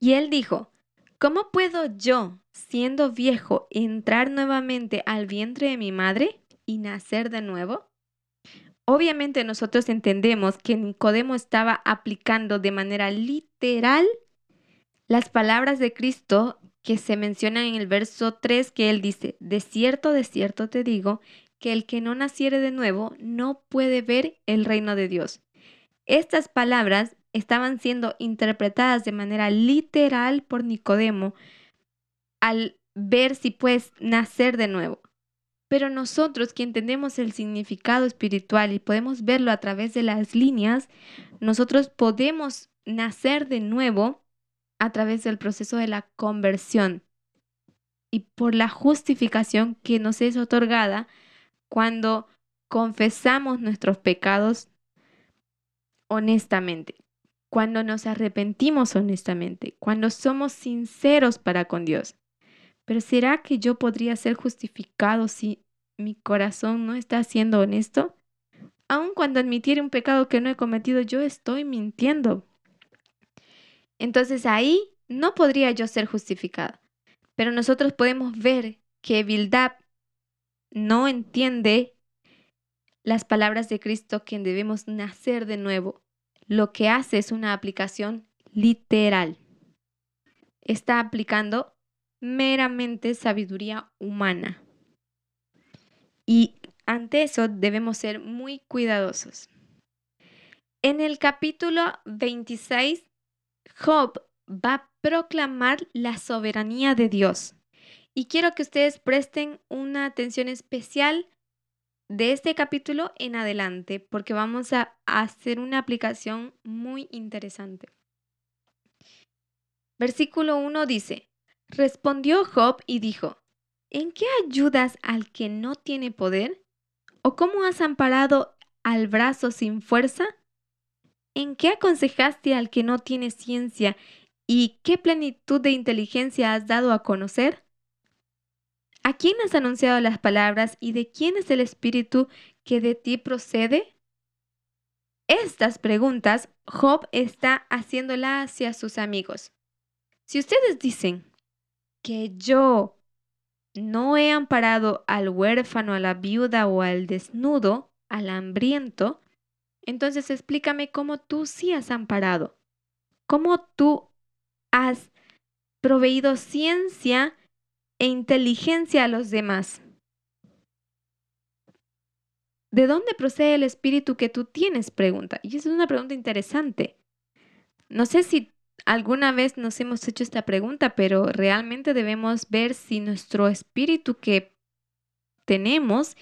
Y él dijo, ¿cómo puedo yo, siendo viejo, entrar nuevamente al vientre de mi madre y nacer de nuevo? Obviamente nosotros entendemos que Nicodemo estaba aplicando de manera literal las palabras de Cristo que se mencionan en el verso 3 que él dice, de cierto, de cierto te digo, que el que no naciere de nuevo no puede ver el reino de Dios. Estas palabras estaban siendo interpretadas de manera literal por Nicodemo al ver si puedes nacer de nuevo. Pero nosotros que entendemos el significado espiritual y podemos verlo a través de las líneas, nosotros podemos nacer de nuevo a través del proceso de la conversión y por la justificación que nos es otorgada cuando confesamos nuestros pecados honestamente, cuando nos arrepentimos honestamente, cuando somos sinceros para con Dios. Pero ¿será que yo podría ser justificado si mi corazón no está siendo honesto? Aun cuando admitiere un pecado que no he cometido, yo estoy mintiendo. Entonces ahí no podría yo ser justificada. Pero nosotros podemos ver que Bildad no entiende las palabras de Cristo que debemos nacer de nuevo. Lo que hace es una aplicación literal. Está aplicando meramente sabiduría humana. Y ante eso debemos ser muy cuidadosos. En el capítulo 26, Job va a proclamar la soberanía de Dios. Y quiero que ustedes presten una atención especial de este capítulo en adelante, porque vamos a hacer una aplicación muy interesante. Versículo 1 dice, Respondió Job y dijo, ¿En qué ayudas al que no tiene poder? ¿O cómo has amparado al brazo sin fuerza? ¿En qué aconsejaste al que no tiene ciencia y qué plenitud de inteligencia has dado a conocer? ¿A quién has anunciado las palabras y de quién es el espíritu que de ti procede? Estas preguntas Job está haciéndolas hacia sus amigos. Si ustedes dicen, que yo no he amparado al huérfano, a la viuda o al desnudo, al hambriento, entonces explícame cómo tú sí has amparado, cómo tú has proveído ciencia e inteligencia a los demás. ¿De dónde procede el espíritu que tú tienes? Pregunta. Y esa es una pregunta interesante. No sé si alguna vez nos hemos hecho esta pregunta, pero realmente debemos ver si nuestro espíritu que tenemos,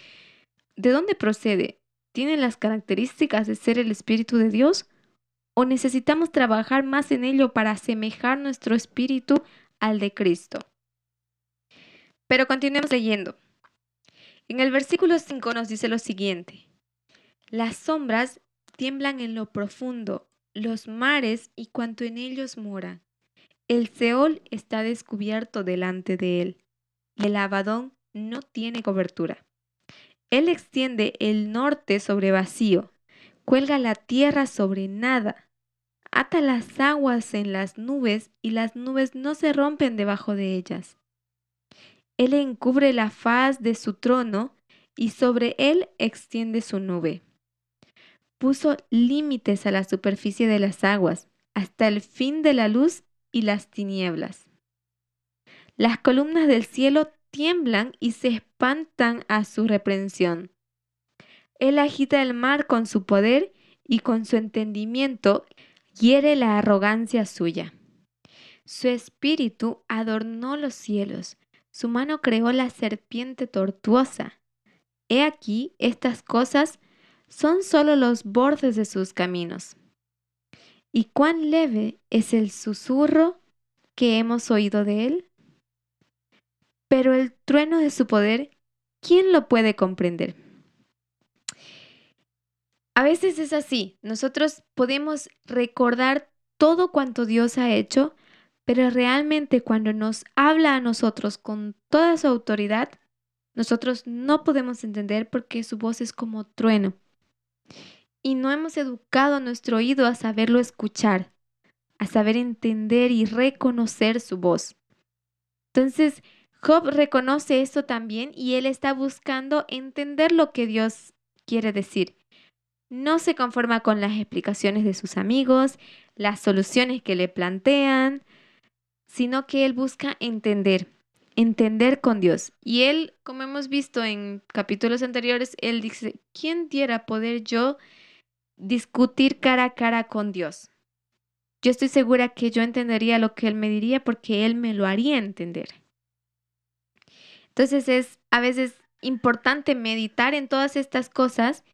¿de dónde procede? ¿Tiene las características de ser el espíritu de Dios? ¿O necesitamos trabajar más en ello para asemejar nuestro espíritu al de Cristo? Pero continuemos leyendo. En el versículo 5 nos dice lo siguiente. Las sombras tiemblan en lo profundo, los mares y cuanto en ellos mora. El Seol está descubierto delante de él. El Abadón no tiene cobertura. Él extiende el norte sobre vacío, cuelga la tierra sobre nada, ata las aguas en las nubes y las nubes no se rompen debajo de ellas. Él encubre la faz de su trono y sobre él extiende su nube. Puso límites a la superficie de las aguas, hasta el fin de la luz y las tinieblas. Las columnas del cielo tiemblan y se espantan a su reprensión. Él agita el mar con su poder y con su entendimiento hiere la arrogancia suya. Su espíritu adornó los cielos, su mano creó la serpiente tortuosa. He aquí, estas cosas son solo los bordes de sus caminos. ¿Y cuán leve es el susurro que hemos oído de él? Pero el trueno de su poder, ¿quién lo puede comprender? A veces es así, nosotros podemos recordar todo cuanto Dios ha hecho, pero realmente cuando nos habla a nosotros con toda su autoridad, nosotros no podemos entender porque su voz es como trueno. Y no hemos educado nuestro oído a saberlo escuchar, a saber entender y reconocer su voz. Entonces, Job reconoce esto también y él está buscando entender lo que Dios quiere decir. No se conforma con las explicaciones de sus amigos, las soluciones que le plantean, sino que él busca entender, entender con Dios. Y él, como hemos visto en capítulos anteriores, él dice, ¿quién diera poder yo discutir cara a cara con Dios? Yo estoy segura que yo entendería lo que él me diría porque él me lo haría entender. Entonces es a veces importante meditar en todas estas cosas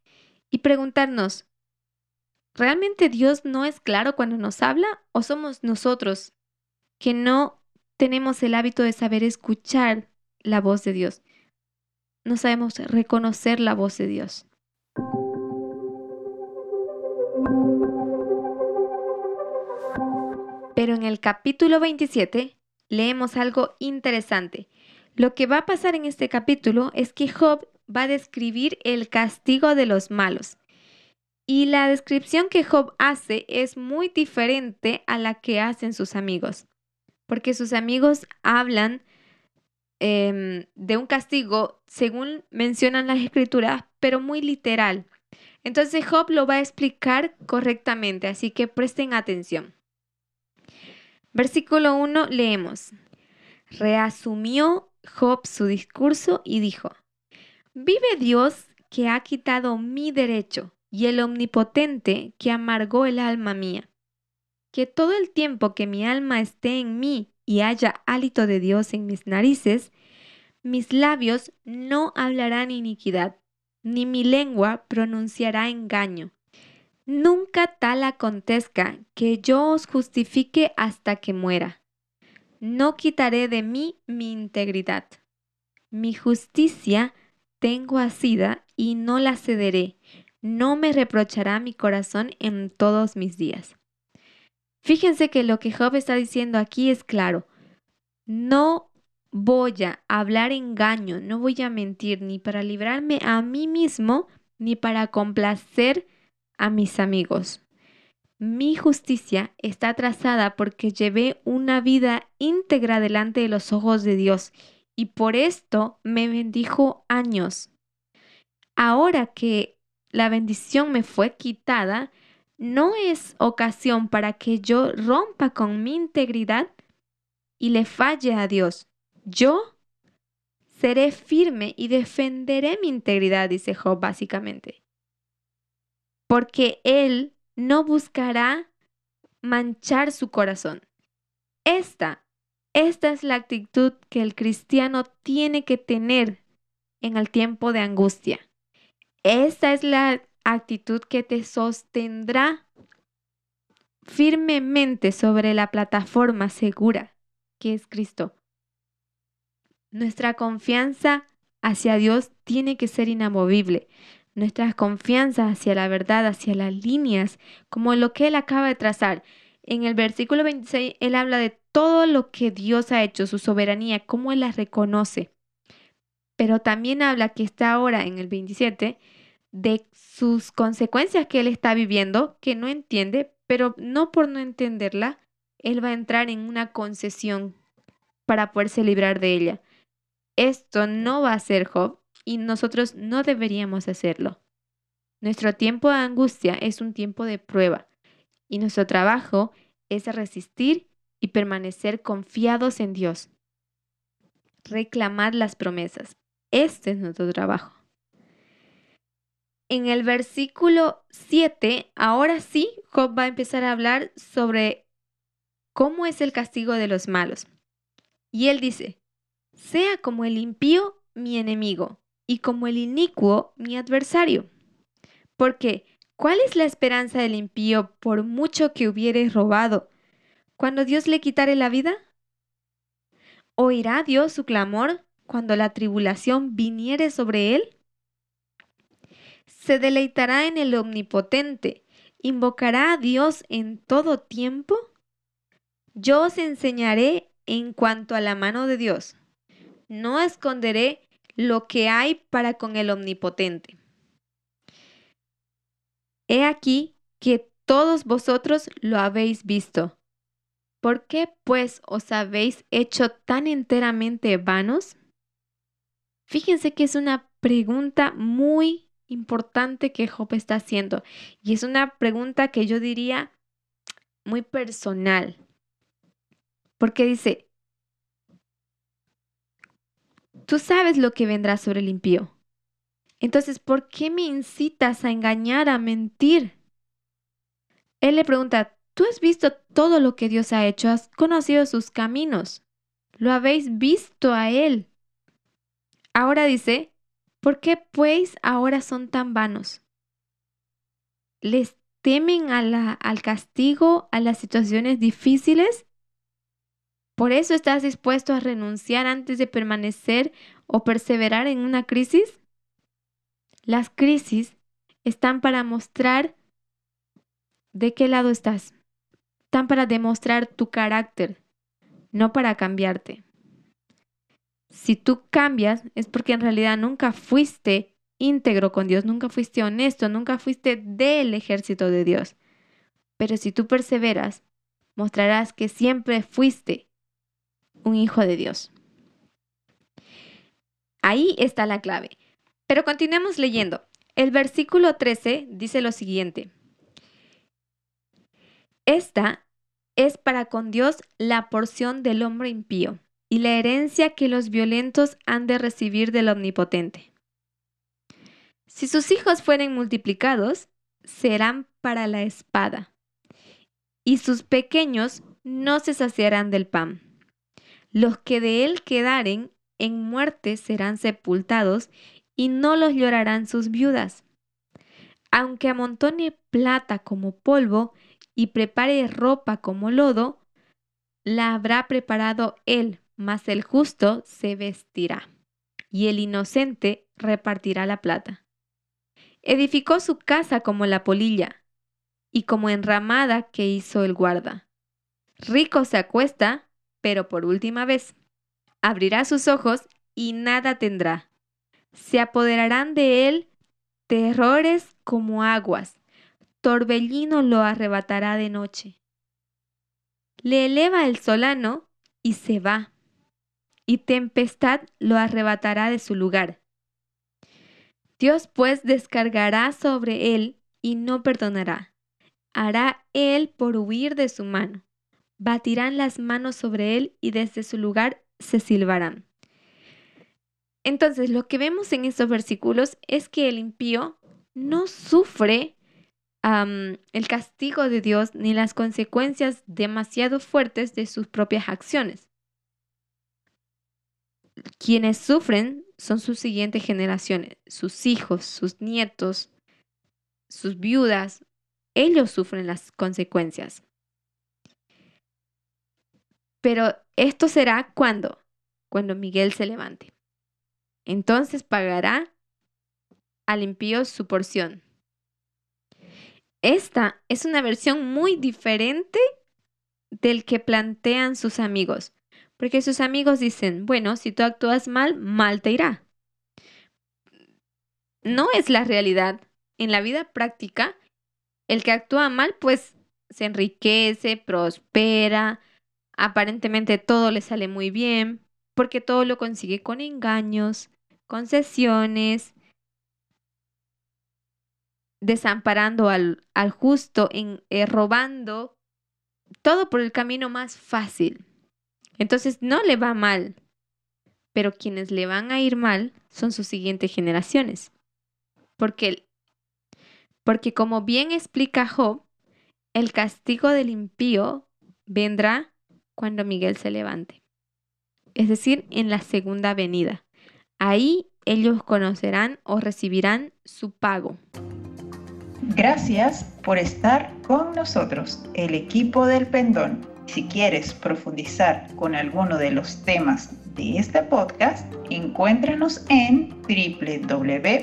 y preguntarnos, ¿realmente Dios no es claro cuando nos habla o somos nosotros que no tenemos el hábito de saber escuchar la voz de Dios. No sabemos reconocer la voz de Dios. Pero en el capítulo 27 leemos algo interesante. Lo que va a pasar en este capítulo es que Job va a describir el castigo de los malos. Y la descripción que Job hace es muy diferente a la que hacen sus amigos porque sus amigos hablan em, de un castigo según mencionan las escrituras, pero muy literal. Entonces Job lo va a explicar correctamente, así que presten atención. Versículo 1 leemos. Reasumió Job su discurso y dijo, Vive Dios que ha quitado mi derecho y el omnipotente que amargó el alma mía que todo el tiempo que mi alma esté en mí y haya hálito de Dios en mis narices, mis labios no hablarán iniquidad, ni mi lengua pronunciará engaño. Nunca tal acontezca que yo os justifique hasta que muera. No quitaré de mí mi integridad. Mi justicia tengo asida y no la cederé. No me reprochará mi corazón en todos mis días. Fíjense que lo que Job está diciendo aquí es claro. No voy a hablar engaño, no voy a mentir ni para librarme a mí mismo ni para complacer a mis amigos. Mi justicia está trazada porque llevé una vida íntegra delante de los ojos de Dios y por esto me bendijo años. Ahora que la bendición me fue quitada, no es ocasión para que yo rompa con mi integridad y le falle a Dios. Yo seré firme y defenderé mi integridad, dice Job básicamente. Porque él no buscará manchar su corazón. Esta, esta es la actitud que el cristiano tiene que tener en el tiempo de angustia. Esta es la actitud que te sostendrá firmemente sobre la plataforma segura que es Cristo. Nuestra confianza hacia Dios tiene que ser inamovible. Nuestra confianza hacia la verdad, hacia las líneas, como lo que Él acaba de trazar. En el versículo 26, Él habla de todo lo que Dios ha hecho, su soberanía, cómo Él la reconoce. Pero también habla que está ahora en el 27 de sus consecuencias que Él está viviendo, que no entiende, pero no por no entenderla, Él va a entrar en una concesión para poderse librar de ella. Esto no va a ser Job y nosotros no deberíamos hacerlo. Nuestro tiempo de angustia es un tiempo de prueba y nuestro trabajo es resistir y permanecer confiados en Dios. Reclamar las promesas. Este es nuestro trabajo. En el versículo 7, ahora sí, Job va a empezar a hablar sobre cómo es el castigo de los malos. Y él dice, sea como el impío mi enemigo y como el inicuo mi adversario. Porque, ¿cuál es la esperanza del impío por mucho que hubiere robado cuando Dios le quitare la vida? ¿Oirá Dios su clamor cuando la tribulación viniere sobre él? Se deleitará en el omnipotente, invocará a Dios en todo tiempo. Yo os enseñaré en cuanto a la mano de Dios no esconderé lo que hay para con el omnipotente. He aquí que todos vosotros lo habéis visto. ¿Por qué pues os habéis hecho tan enteramente vanos? Fíjense que es una pregunta muy importante que Job está haciendo y es una pregunta que yo diría muy personal. Porque dice, Tú sabes lo que vendrá sobre el impío. Entonces, ¿por qué me incitas a engañar, a mentir? Él le pregunta, ¿tú has visto todo lo que Dios ha hecho? ¿Has conocido sus caminos? ¿Lo habéis visto a Él? Ahora dice, ¿por qué pues ahora son tan vanos? ¿Les temen al castigo, a las situaciones difíciles? ¿Por eso estás dispuesto a renunciar antes de permanecer o perseverar en una crisis? Las crisis están para mostrar de qué lado estás. Están para demostrar tu carácter, no para cambiarte. Si tú cambias es porque en realidad nunca fuiste íntegro con Dios, nunca fuiste honesto, nunca fuiste del ejército de Dios. Pero si tú perseveras, mostrarás que siempre fuiste un hijo de Dios. Ahí está la clave. Pero continuemos leyendo. El versículo 13 dice lo siguiente. Esta es para con Dios la porción del hombre impío y la herencia que los violentos han de recibir del Omnipotente. Si sus hijos fueren multiplicados, serán para la espada, y sus pequeños no se saciarán del pan. Los que de él quedaren en muerte serán sepultados y no los llorarán sus viudas. Aunque amontone plata como polvo y prepare ropa como lodo, la habrá preparado él, mas el justo se vestirá, y el inocente repartirá la plata. Edificó su casa como la polilla, y como enramada que hizo el guarda. Rico se acuesta, pero por última vez. Abrirá sus ojos y nada tendrá. Se apoderarán de él terrores como aguas. Torbellino lo arrebatará de noche. Le eleva el solano y se va, y tempestad lo arrebatará de su lugar. Dios pues descargará sobre él y no perdonará. Hará él por huir de su mano batirán las manos sobre él y desde su lugar se silbarán. Entonces, lo que vemos en estos versículos es que el impío no sufre el castigo de Dios ni las consecuencias demasiado fuertes de sus propias acciones. Quienes sufren son sus siguientes generaciones, sus hijos, sus nietos, sus viudas. Ellos sufren las consecuencias. Pero esto será cuando, cuando Miguel se levante. Entonces pagará al impío su porción. Esta es una versión muy diferente del que plantean sus amigos, porque sus amigos dicen, bueno, si tú actúas mal, mal te irá. No es la realidad. En la vida práctica, el que actúa mal, pues se enriquece, prospera, aparentemente todo le sale muy bien, porque todo lo consigue con engaños, concesiones, desamparando al, al justo, en, eh, robando, todo por el camino más fácil. Entonces no le va mal, pero quienes le van a ir mal son sus siguientes generaciones. Porque, porque como bien explica Job, el castigo del impío vendrá cuando Miguel se levante. Es decir, en la segunda venida. Ahí ellos conocerán o recibirán su pago. Gracias por estar con nosotros, el equipo del Pendón. Si quieres profundizar con alguno de los temas de este podcast, encuéntranos en www.librito.org.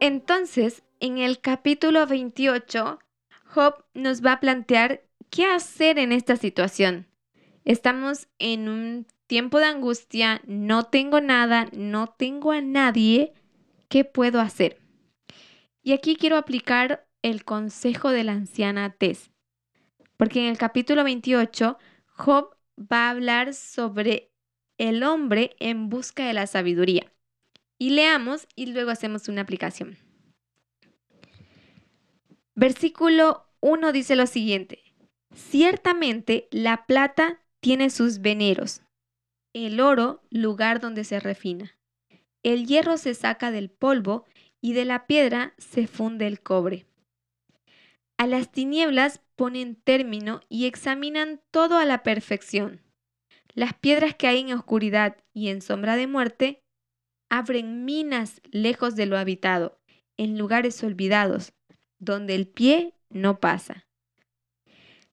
Entonces, en el capítulo 28, Job nos va a plantear qué hacer en esta situación. Estamos en un tiempo de angustia, no tengo nada, no tengo a nadie, ¿qué puedo hacer? Y aquí quiero aplicar el consejo de la anciana Tess, porque en el capítulo 28, Job va a hablar sobre el hombre en busca de la sabiduría. Y leamos y luego hacemos una aplicación. Versículo 1 dice lo siguiente. Ciertamente la plata tiene sus veneros, el oro lugar donde se refina. El hierro se saca del polvo y de la piedra se funde el cobre. A las tinieblas ponen término y examinan todo a la perfección. Las piedras que hay en oscuridad y en sombra de muerte abren minas lejos de lo habitado, en lugares olvidados, donde el pie no pasa.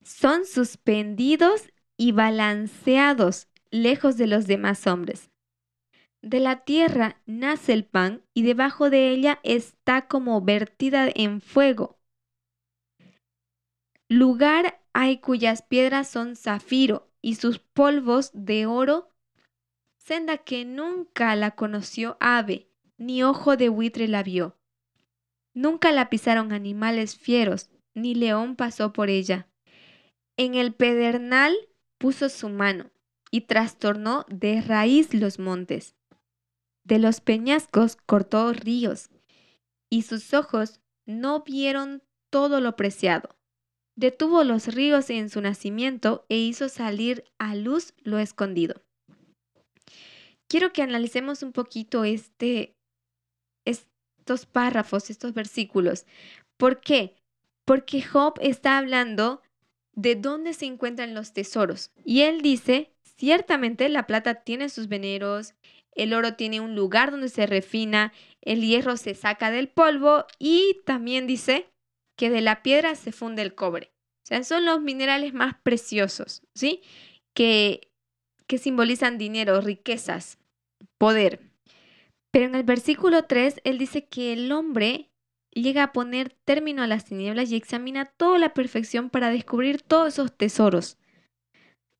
Son suspendidos y balanceados lejos de los demás hombres. De la tierra nace el pan y debajo de ella está como vertida en fuego. Lugar hay cuyas piedras son zafiro y sus polvos de oro, senda que nunca la conoció ave, ni ojo de buitre la vio. Nunca la pisaron animales fieros, ni león pasó por ella. En el pedernal puso su mano y trastornó de raíz los montes. De los peñascos cortó ríos, y sus ojos no vieron todo lo preciado. Detuvo los ríos en su nacimiento e hizo salir a luz lo escondido. Quiero que analicemos un poquito este, estos párrafos, estos versículos. ¿Por qué? Porque Job está hablando de dónde se encuentran los tesoros. Y él dice, ciertamente la plata tiene sus veneros, el oro tiene un lugar donde se refina, el hierro se saca del polvo y también dice que de la piedra se funde el cobre. O sea, son los minerales más preciosos, ¿sí? Que, que simbolizan dinero, riquezas, poder. Pero en el versículo 3, él dice que el hombre llega a poner término a las tinieblas y examina toda la perfección para descubrir todos esos tesoros.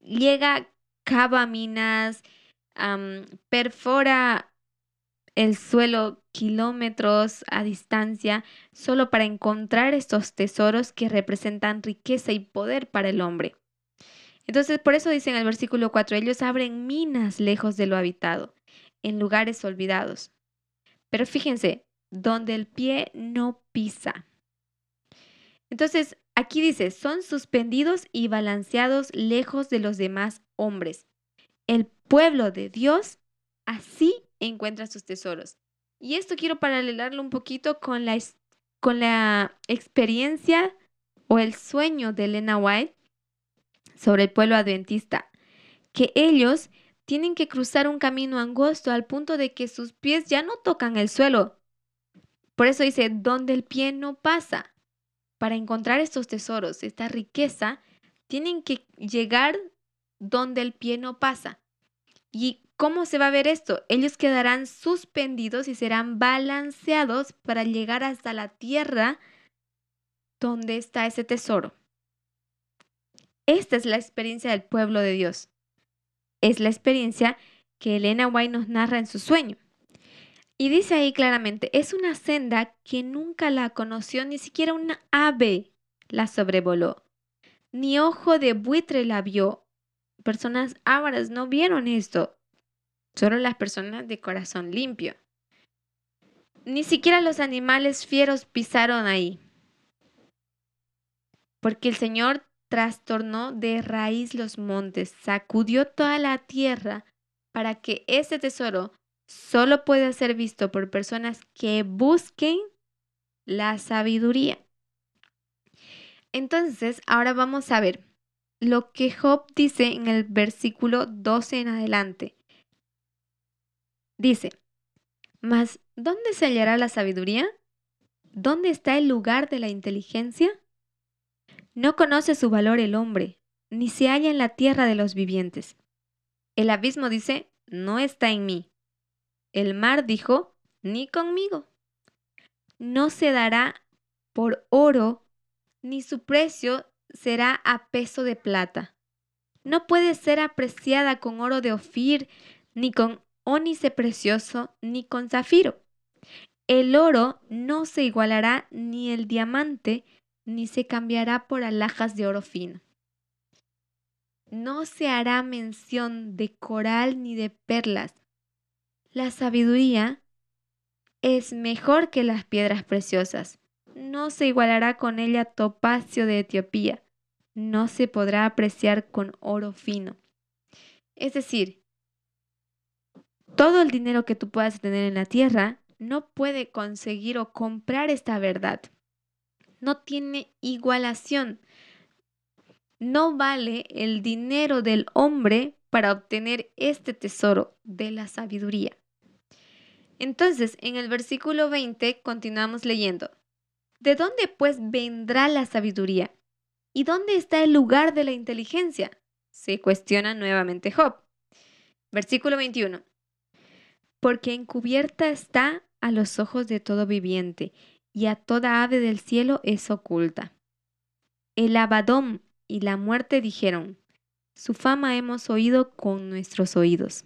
Llega, cava minas, perfora el suelo kilómetros a distancia solo para encontrar estos tesoros que representan riqueza y poder para el hombre. Entonces, por eso dice en el versículo 4, ellos abren minas lejos de lo habitado, en lugares olvidados. Pero fíjense, donde el pie no pisa. Entonces, aquí dice, son suspendidos y balanceados lejos de los demás hombres. El pueblo de Dios así encuentra sus tesoros. Y esto quiero paralelarlo un poquito con la, con la experiencia o el sueño de Elena White sobre el pueblo adventista, que ellos tienen que cruzar un camino angosto al punto de que sus pies ya no tocan el suelo. Por eso dice, donde el pie no pasa. Para encontrar estos tesoros, esta riqueza, tienen que llegar donde el pie no pasa. ¿Y cómo se va a ver esto? Ellos quedarán suspendidos y serán balanceados para llegar hasta la tierra donde está ese tesoro. Esta es la experiencia del pueblo de Dios. Es la experiencia que Elena White nos narra en su sueño. Y dice ahí claramente, es una senda que nunca la conoció, ni siquiera una ave la sobrevoló, ni ojo de buitre la vio. Personas ávaras no vieron esto, solo las personas de corazón limpio. Ni siquiera los animales fieros pisaron ahí, porque el Señor trastornó de raíz los montes, sacudió toda la tierra para que ese tesoro solo pueda ser visto por personas que busquen la sabiduría. Entonces, ahora vamos a ver lo que Job dice en el versículo 12 en adelante. Dice, mas ¿dónde se hallará la sabiduría? ¿Dónde está el lugar de la inteligencia? No conoce su valor el hombre, ni se halla en la tierra de los vivientes. El abismo dice, no está en mí. El mar dijo, ni conmigo. No se dará por oro, ni su precio será a peso de plata. No puede ser apreciada con oro de Ofir, ni con ónice precioso, ni con zafiro. El oro no se igualará ni el diamante, ni se cambiará por alhajas de oro fino. No se hará mención de coral ni de perlas. La sabiduría es mejor que las piedras preciosas. No se igualará con ella topacio de Etiopía. No se podrá apreciar con oro fino. Es decir, todo el dinero que tú puedas tener en la tierra no puede conseguir o comprar esta verdad no tiene igualación. No vale el dinero del hombre para obtener este tesoro de la sabiduría. Entonces, en el versículo 20 continuamos leyendo. ¿De dónde pues vendrá la sabiduría? ¿Y dónde está el lugar de la inteligencia? Se cuestiona nuevamente Job. Versículo 21. Porque encubierta está a los ojos de todo viviente y a toda ave del cielo es oculta. El Abadón y la muerte dijeron, su fama hemos oído con nuestros oídos.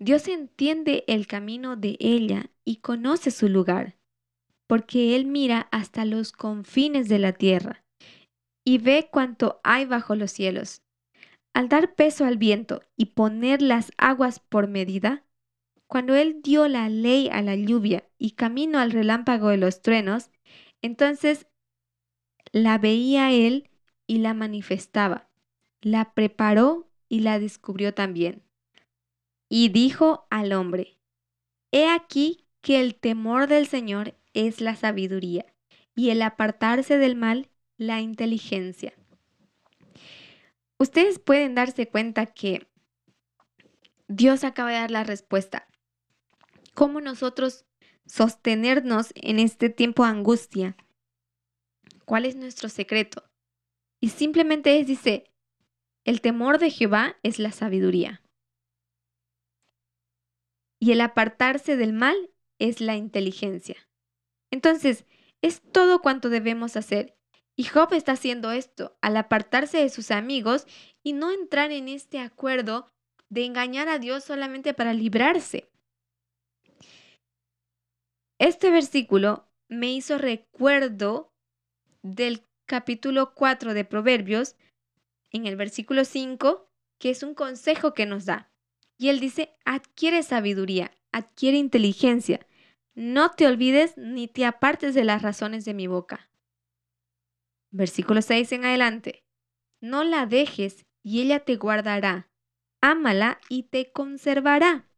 Dios entiende el camino de ella y conoce su lugar, porque Él mira hasta los confines de la tierra y ve cuanto hay bajo los cielos. Al dar peso al viento y poner las aguas por medida, cuando Él dio la ley a la lluvia y camino al relámpago de los truenos, entonces la veía Él y la manifestaba, la preparó y la descubrió también. Y dijo al hombre, He aquí que el temor del Señor es la sabiduría, y el apartarse del mal la inteligencia. Ustedes pueden darse cuenta que Dios acaba de dar la respuesta cómo nosotros sostenernos en este tiempo de angustia. ¿Cuál es nuestro secreto? Y simplemente es, dice, el temor de Jehová es la sabiduría. Y el apartarse del mal es la inteligencia. Entonces, es todo cuanto debemos hacer. Y Job está haciendo esto al apartarse de sus amigos y no entrar en este acuerdo de engañar a Dios solamente para librarse. Este versículo me hizo recuerdo del capítulo 4 de Proverbios, en el versículo 5, que es un consejo que nos da. Y él dice, adquiere sabiduría, adquiere inteligencia. No te olvides ni te apartes de las razones de mi boca. Versículo 6 en adelante. No la dejes y ella te guardará. Ámala y te conservará.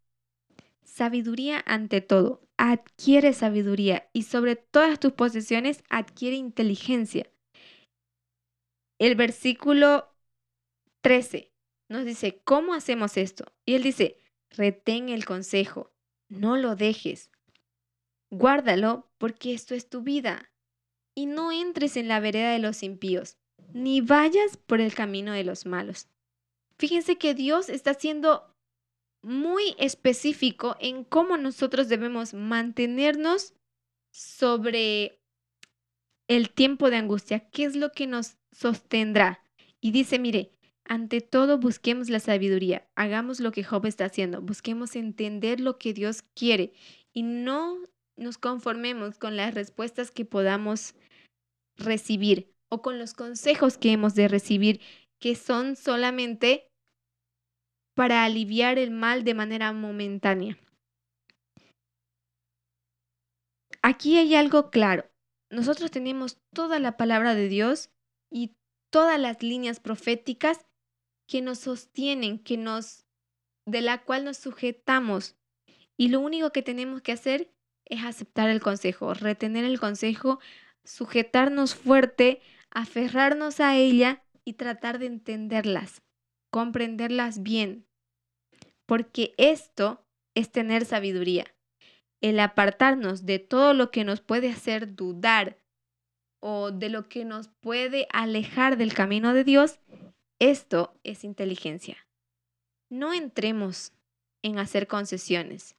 Sabiduría ante todo. Adquiere sabiduría y sobre todas tus posesiones adquiere inteligencia. El versículo 13 nos dice, ¿cómo hacemos esto? Y él dice, retén el consejo, no lo dejes. Guárdalo porque esto es tu vida. Y no entres en la vereda de los impíos, ni vayas por el camino de los malos. Fíjense que Dios está siendo muy específico en cómo nosotros debemos mantenernos sobre el tiempo de angustia, qué es lo que nos sostendrá. Y dice, mire, ante todo busquemos la sabiduría, hagamos lo que Job está haciendo, busquemos entender lo que Dios quiere y no nos conformemos con las respuestas que podamos recibir o con los consejos que hemos de recibir, que son solamente para aliviar el mal de manera momentánea. Aquí hay algo claro. Nosotros tenemos toda la palabra de Dios y todas las líneas proféticas que nos sostienen, que nos de la cual nos sujetamos. Y lo único que tenemos que hacer es aceptar el consejo, retener el consejo, sujetarnos fuerte, aferrarnos a ella y tratar de entenderlas, comprenderlas bien. Porque esto es tener sabiduría. El apartarnos de todo lo que nos puede hacer dudar o de lo que nos puede alejar del camino de Dios, esto es inteligencia. No entremos en hacer concesiones.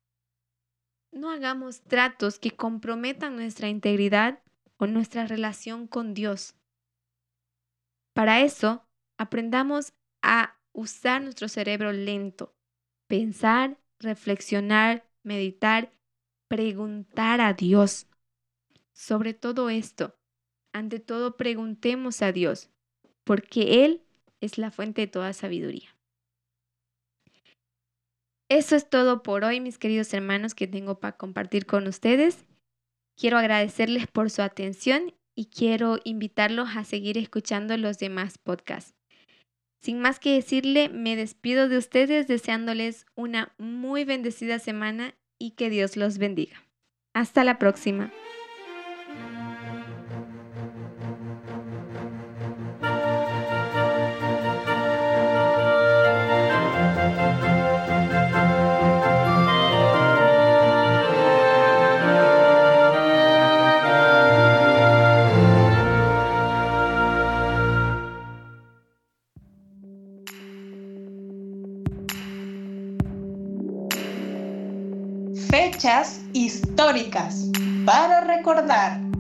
No hagamos tratos que comprometan nuestra integridad o nuestra relación con Dios. Para eso, aprendamos a usar nuestro cerebro lento, pensar, reflexionar, meditar, preguntar a Dios. Sobre todo esto, ante todo preguntemos a Dios, porque Él es la fuente de toda sabiduría. Eso es todo por hoy, mis queridos hermanos, que tengo para compartir con ustedes. Quiero agradecerles por su atención y quiero invitarlos a seguir escuchando los demás podcasts. Sin más que decirle, me despido de ustedes deseándoles una muy bendecida semana y que Dios los bendiga. Hasta la próxima. Fechas históricas para recordar.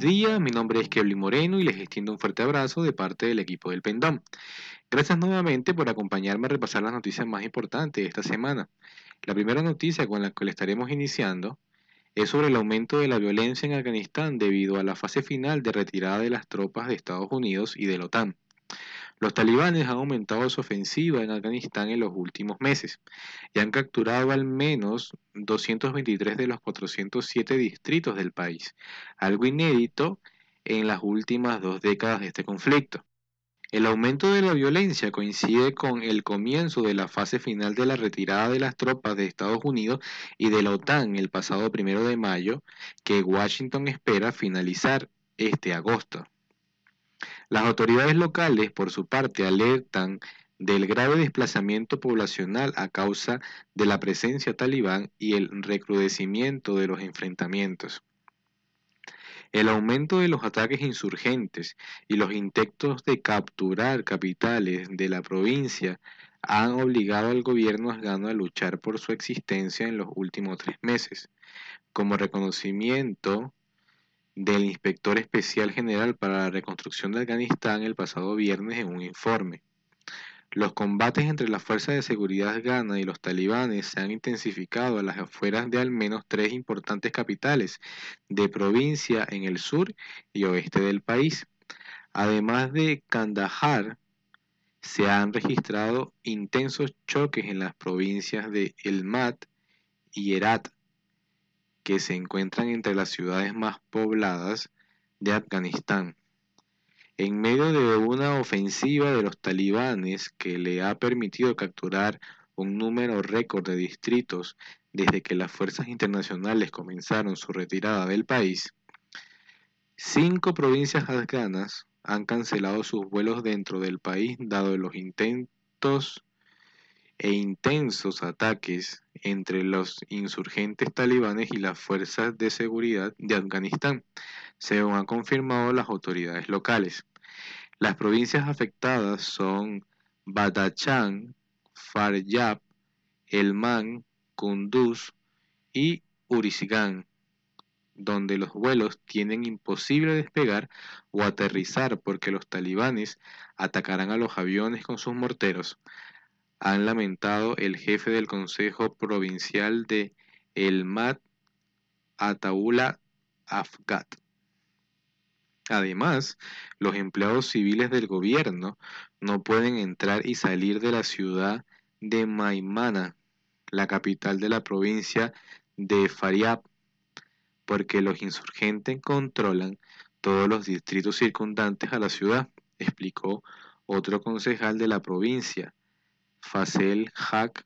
Buenos días. Mi nombre es Kevin Moreno y les extiendo un fuerte abrazo de parte del equipo del Pendón. Gracias nuevamente por acompañarme a repasar las noticias más importantes de esta semana. La primera noticia con la que le estaremos iniciando es sobre el aumento de la violencia en Afganistán debido a la fase final de retirada de las tropas de Estados Unidos y de la OTAN. Los talibanes han aumentado su ofensiva en Afganistán en los últimos meses y han capturado al menos 223 de los 407 distritos del país, algo inédito en las últimas dos décadas de este conflicto. El aumento de la violencia coincide con el comienzo de la fase final de la retirada de las tropas de Estados Unidos y de la OTAN el pasado primero de mayo, que Washington espera finalizar este agosto. Las autoridades locales, por su parte, alertan del grave desplazamiento poblacional a causa de la presencia talibán y el recrudecimiento de los enfrentamientos. El aumento de los ataques insurgentes y los intentos de capturar capitales de la provincia han obligado al gobierno afgano a luchar por su existencia en los últimos tres meses. Como reconocimiento del inspector especial general para la reconstrucción de Afganistán el pasado viernes en un informe. Los combates entre las fuerzas de seguridad afganas y los talibanes se han intensificado a las afueras de al menos tres importantes capitales de provincia en el sur y oeste del país. Además de Kandahar, se han registrado intensos choques en las provincias de Elmat y Herat, que se encuentran entre las ciudades más pobladas de Afganistán. En medio de una ofensiva de los talibanes que le ha permitido capturar un número récord de distritos desde que las fuerzas internacionales comenzaron su retirada del país, cinco provincias afganas han cancelado sus vuelos dentro del país dado los intentos e intensos ataques entre los insurgentes talibanes y las fuerzas de seguridad de Afganistán, según han confirmado las autoridades locales. Las provincias afectadas son Badachan, Faryab, Elman, Kunduz y Uruzgan, donde los vuelos tienen imposible despegar o aterrizar porque los talibanes atacarán a los aviones con sus morteros. Han lamentado el jefe del Consejo Provincial de Elmat, Ataullah Afgat. Además, los empleados civiles del gobierno no pueden entrar y salir de la ciudad de Maimana, la capital de la provincia de Faryab, porque los insurgentes controlan todos los distritos circundantes a la ciudad, explicó otro concejal de la provincia, Fasel Haq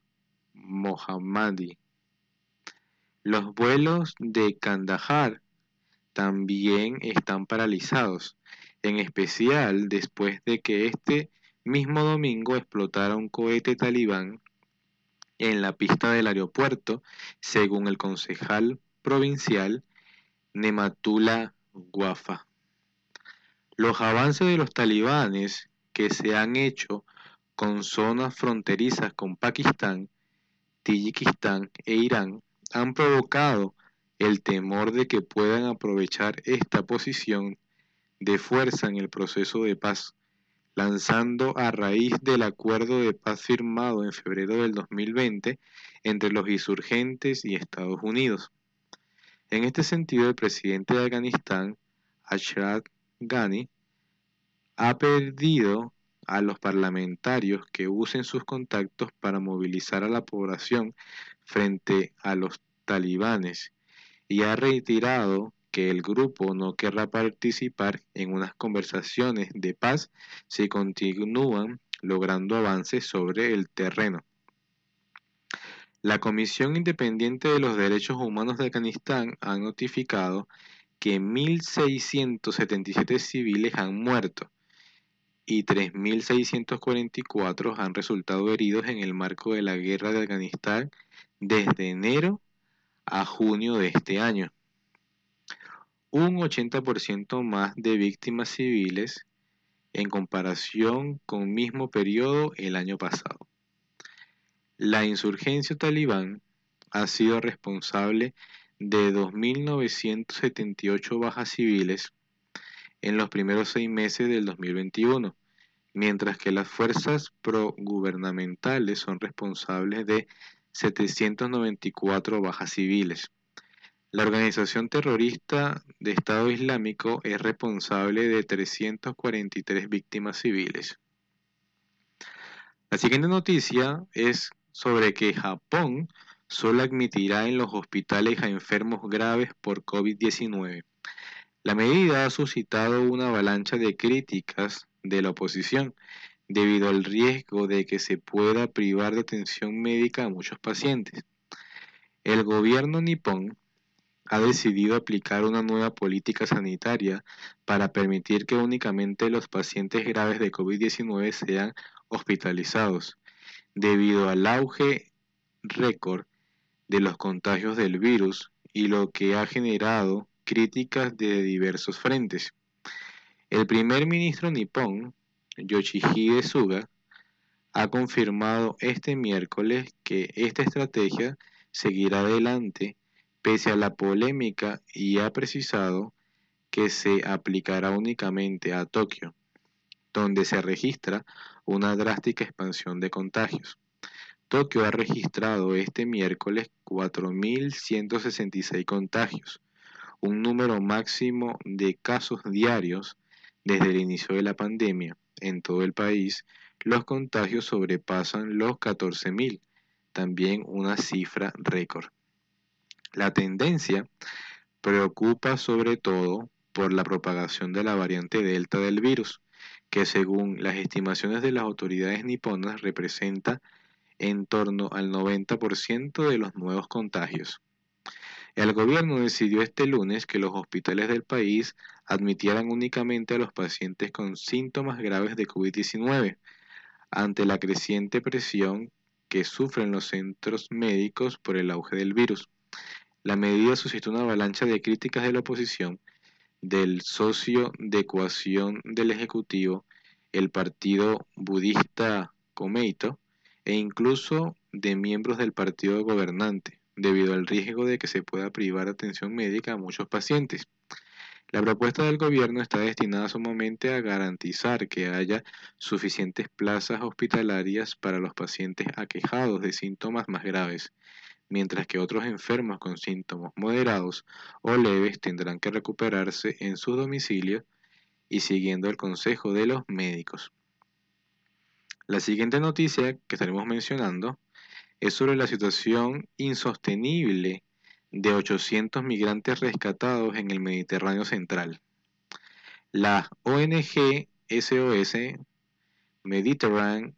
Mohammadi. Los vuelos de Kandahar también están paralizados, en especial después de que este mismo domingo explotara un cohete talibán en la pista del aeropuerto, según el concejal provincial Nematullah Guafa. Los avances de los talibanes que se han hecho con zonas fronterizas con Pakistán, Tayikistán e Irán han provocado el temor de que puedan aprovechar esta posición de fuerza en el proceso de paz, lanzando a raíz del acuerdo de paz firmado en febrero del 2020 entre los insurgentes y Estados Unidos. En este sentido, el presidente de Afganistán, Ashraf Ghani, ha pedido a los parlamentarios que usen sus contactos para movilizar a la población frente a los talibanes y ha reiterado que el grupo no querrá participar en unas conversaciones de paz si continúan logrando avances sobre el terreno. La Comisión Independiente de los Derechos Humanos de Afganistán ha notificado que 1.677 civiles han muerto y 3.644 han resultado heridos en el marco de la guerra de Afganistán desde enero a junio de este año. Un 80% más de víctimas civiles en comparación con mismo periodo el año pasado. La insurgencia talibán ha sido responsable de 2.978 bajas civiles en los primeros seis meses del 2021, mientras que las fuerzas progubernamentales son responsables de 794 bajas civiles. La organización terrorista de Estado Islámico es responsable de 343 víctimas civiles. La siguiente noticia es sobre que Japón solo admitirá en los hospitales a enfermos graves por COVID-19. La medida ha suscitado una avalancha de críticas de la oposición, debido al riesgo de que se pueda privar de atención médica a muchos pacientes. El gobierno nipón ha decidido aplicar una nueva política sanitaria para permitir que únicamente los pacientes graves de COVID-19 sean hospitalizados, debido al auge récord de los contagios del virus y lo que ha generado críticas de diversos frentes. El primer ministro nipón Yoshihide Suga ha confirmado este miércoles que esta estrategia seguirá adelante pese a la polémica y ha precisado que se aplicará únicamente a Tokio, donde se registra una drástica expansión de contagios. Tokio ha registrado este miércoles 4.166 contagios, un número máximo de casos diarios desde el inicio de la pandemia. En todo el país, los contagios sobrepasan los 14.000, también una cifra récord. La tendencia preocupa sobre todo por la propagación de la variante Delta del virus, que según las estimaciones de las autoridades niponas representa en torno al 90% de los nuevos contagios. El gobierno decidió este lunes que los hospitales del país admitieran únicamente a los pacientes con síntomas graves de COVID-19, ante la creciente presión que sufren los centros médicos por el auge del virus. La medida suscitó una avalancha de críticas de la oposición, del socio de ecuación del Ejecutivo, el partido budista Komeito, e incluso de miembros del partido gobernante, debido al riesgo de que se pueda privar atención médica a muchos pacientes. La propuesta del gobierno está destinada sumamente a garantizar que haya suficientes plazas hospitalarias para los pacientes aquejados de síntomas más graves, mientras que otros enfermos con síntomas moderados o leves tendrán que recuperarse en su domicilio y siguiendo el consejo de los médicos. La siguiente noticia que estaremos mencionando es sobre la situación insostenible de 800 migrantes rescatados en el Mediterráneo Central. La ONG SOS Mediterranean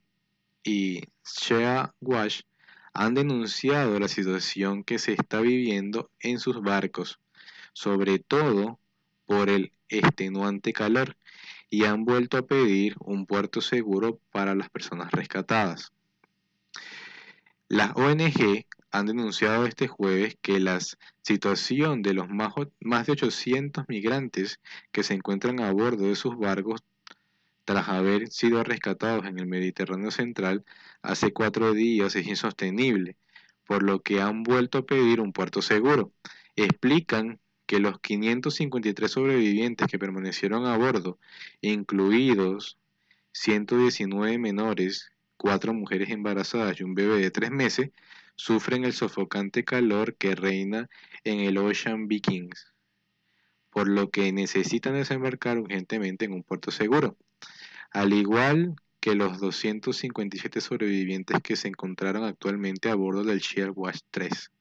y Shea Wash han denunciado la situación que se está viviendo en sus barcos, sobre todo por el extenuante calor, y han vuelto a pedir un puerto seguro para las personas rescatadas. Las ONG han denunciado este jueves que la situación de los más, de 800 migrantes que se encuentran a bordo de sus barcos tras haber sido rescatados en el Mediterráneo Central hace cuatro días es insostenible, por lo que han vuelto a pedir un puerto seguro. Explican que los 553 sobrevivientes que permanecieron a bordo, incluidos 119 menores, cuatro mujeres embarazadas y un bebé de tres meses, sufren el sofocante calor que reina en el Ocean Vikings, por lo que necesitan desembarcar urgentemente en un puerto seguro. Al igual que los 257 sobrevivientes que se encontraron actualmente a bordo del Shear Watch 3.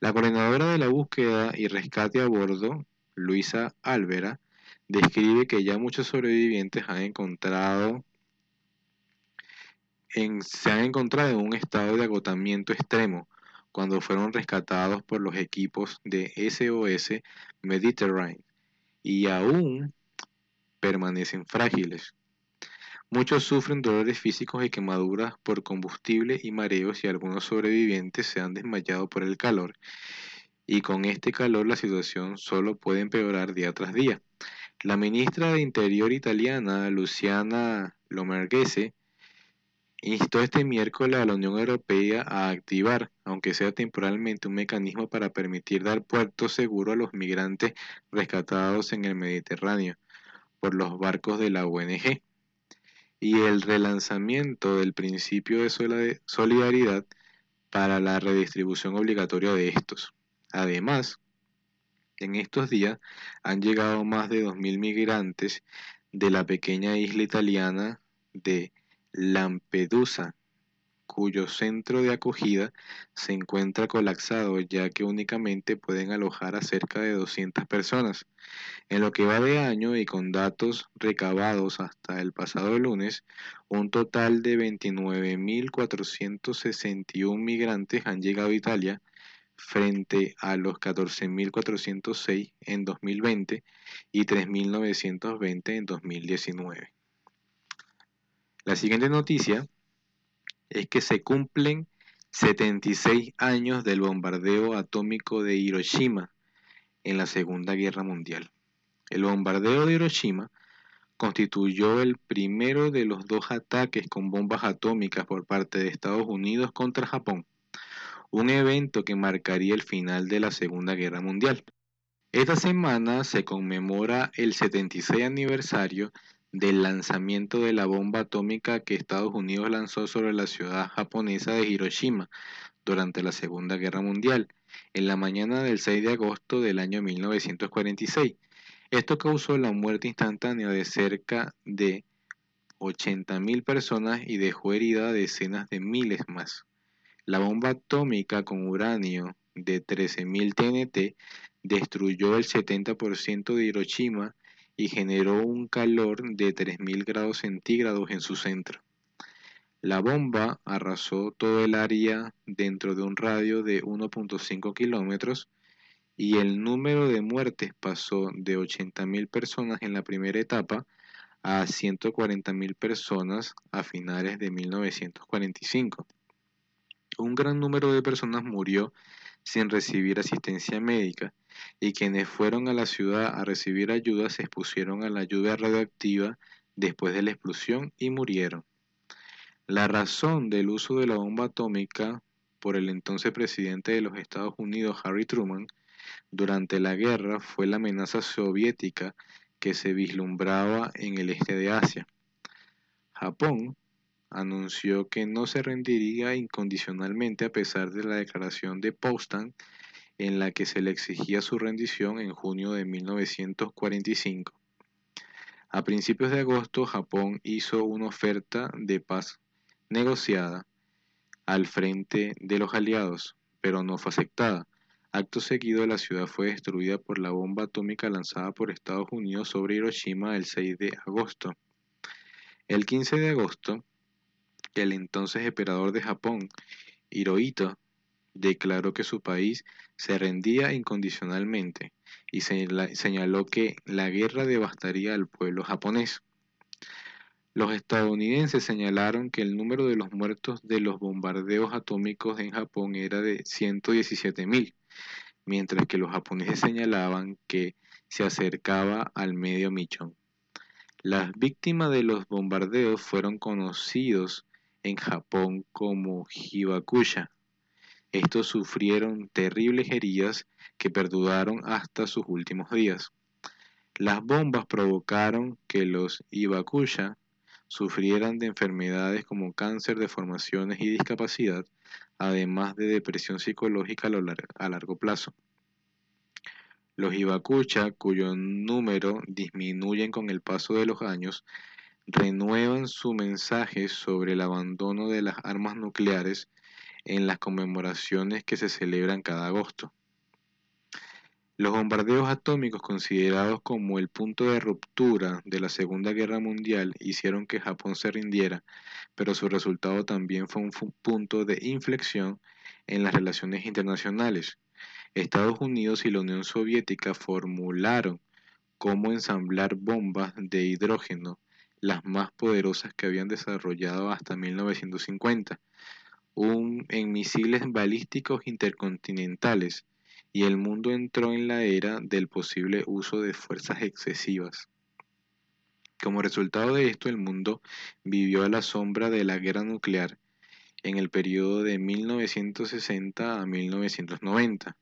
La coordinadora de la búsqueda y rescate a bordo, Luisa Álvera, describe que ya muchos sobrevivientes han encontrado se han encontrado en un estado de agotamiento extremo cuando fueron rescatados por los equipos de SOS Mediterranean y aún permanecen frágiles. Muchos sufren dolores físicos y quemaduras por combustible y mareos y algunos sobrevivientes se han desmayado por el calor. Y con este calor la situación solo puede empeorar día tras día. La ministra de Interior italiana, Luciana Lomerghese, instó este miércoles a la Unión Europea a activar, aunque sea temporalmente, un mecanismo para permitir dar puerto seguro a los migrantes rescatados en el Mediterráneo por los barcos de la ONG y el relanzamiento del principio de solidaridad para la redistribución obligatoria de estos. Además, en estos días han llegado más de 2.000 migrantes de la pequeña isla italiana de Lampedusa, cuyo centro de acogida se encuentra colapsado ya que únicamente pueden alojar a cerca de 200 personas. En lo que va de año y con datos recabados hasta el pasado lunes, un total de 29.461 migrantes han llegado a Italia frente a los 14.406 en 2020 y 3.920 en 2019. La siguiente noticia es que se cumplen 76 años del bombardeo atómico de Hiroshima en la Segunda Guerra Mundial. El bombardeo de Hiroshima constituyó el primero de los dos ataques con bombas atómicas por parte de Estados Unidos contra Japón, un evento que marcaría el final de la Segunda Guerra Mundial. Esta semana se conmemora el 76 aniversario del lanzamiento de la bomba atómica que Estados Unidos lanzó sobre la ciudad japonesa de Hiroshima durante la Segunda Guerra Mundial, en la mañana del 6 de agosto del año 1946. Esto causó la muerte instantánea de cerca de 80.000 personas y dejó herida a decenas de miles más. La bomba atómica con uranio de 13.000 TNT destruyó el 70% de Hiroshima y generó un calor de 3.000 grados centígrados en su centro. La bomba arrasó todo el área dentro de un radio de 1.5 kilómetros y el número de muertes pasó de 80.000 personas en la primera etapa a 140.000 personas a finales de 1945. Un gran número de personas murió sin recibir asistencia médica y quienes fueron a la ciudad a recibir ayuda se expusieron a la lluvia radioactiva después de la explosión y murieron. La razón del uso de la bomba atómica por el entonces presidente de los Estados Unidos, Harry Truman, durante la guerra fue la amenaza soviética que se vislumbraba en el este de Asia. Japón anunció que no se rendiría incondicionalmente a pesar de la declaración de Potsdam en la que se le exigía su rendición en junio de 1945. A principios de agosto, Japón hizo una oferta de paz negociada al frente de los aliados, pero no fue aceptada. Acto seguido, la ciudad fue destruida por la bomba atómica lanzada por Estados Unidos sobre Hiroshima el 6 de agosto. El 15 de agosto, el entonces emperador de Japón, Hirohito, declaró que su país se rendía incondicionalmente y señaló que la guerra devastaría al pueblo japonés. Los estadounidenses señalaron que el número de los muertos de los bombardeos atómicos en Japón era de 117.000, mientras que los japoneses señalaban que se acercaba al medio millón. Las víctimas de los bombardeos fueron conocidos en Japón como Hibakusha. Estos sufrieron terribles heridas que perduraron hasta sus últimos días. Las bombas provocaron que los Hibakusha sufrieran de enfermedades como cáncer, deformaciones y discapacidad, además de depresión psicológica a largo plazo. Los Hibakusha, cuyo número disminuye con el paso de los años, renuevan su mensaje sobre el abandono de las armas nucleares en las conmemoraciones que se celebran cada agosto. Los bombardeos atómicos considerados como el punto de ruptura de la Segunda Guerra Mundial hicieron que Japón se rindiera, pero su resultado también fue un punto de inflexión en las relaciones internacionales. Estados Unidos y la Unión Soviética formularon cómo ensamblar bombas de hidrógeno, las más poderosas que habían desarrollado hasta 1950, en misiles balísticos intercontinentales y el mundo entró en la era del posible uso de fuerzas excesivas. Como resultado de esto, el mundo vivió a la sombra de la guerra nuclear en el periodo de 1960 a 1990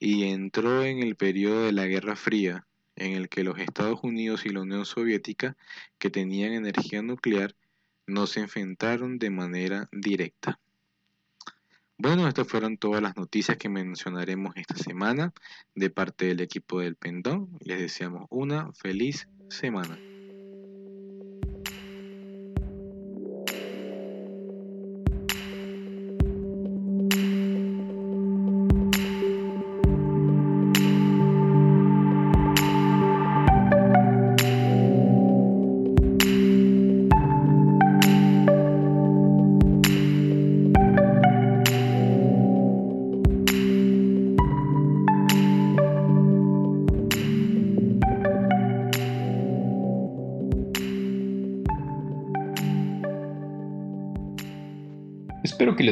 y entró en el periodo de la Guerra Fría, en el que los Estados Unidos y la Unión Soviética, que tenían energía nuclear, no se enfrentaron de manera directa. Bueno, estas fueron todas las noticias que mencionaremos esta semana de parte del equipo del Pendón. Les deseamos una feliz semana.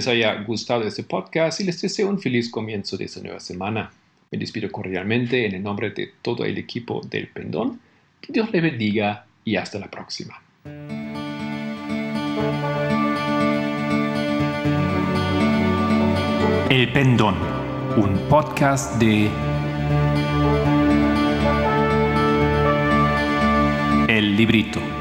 les haya gustado este podcast y les deseo un feliz comienzo de esta nueva semana. Me despido cordialmente en el nombre de todo el equipo del Pendón. Que Dios le bendiga y hasta la próxima. El Pendón, un podcast de El Librito.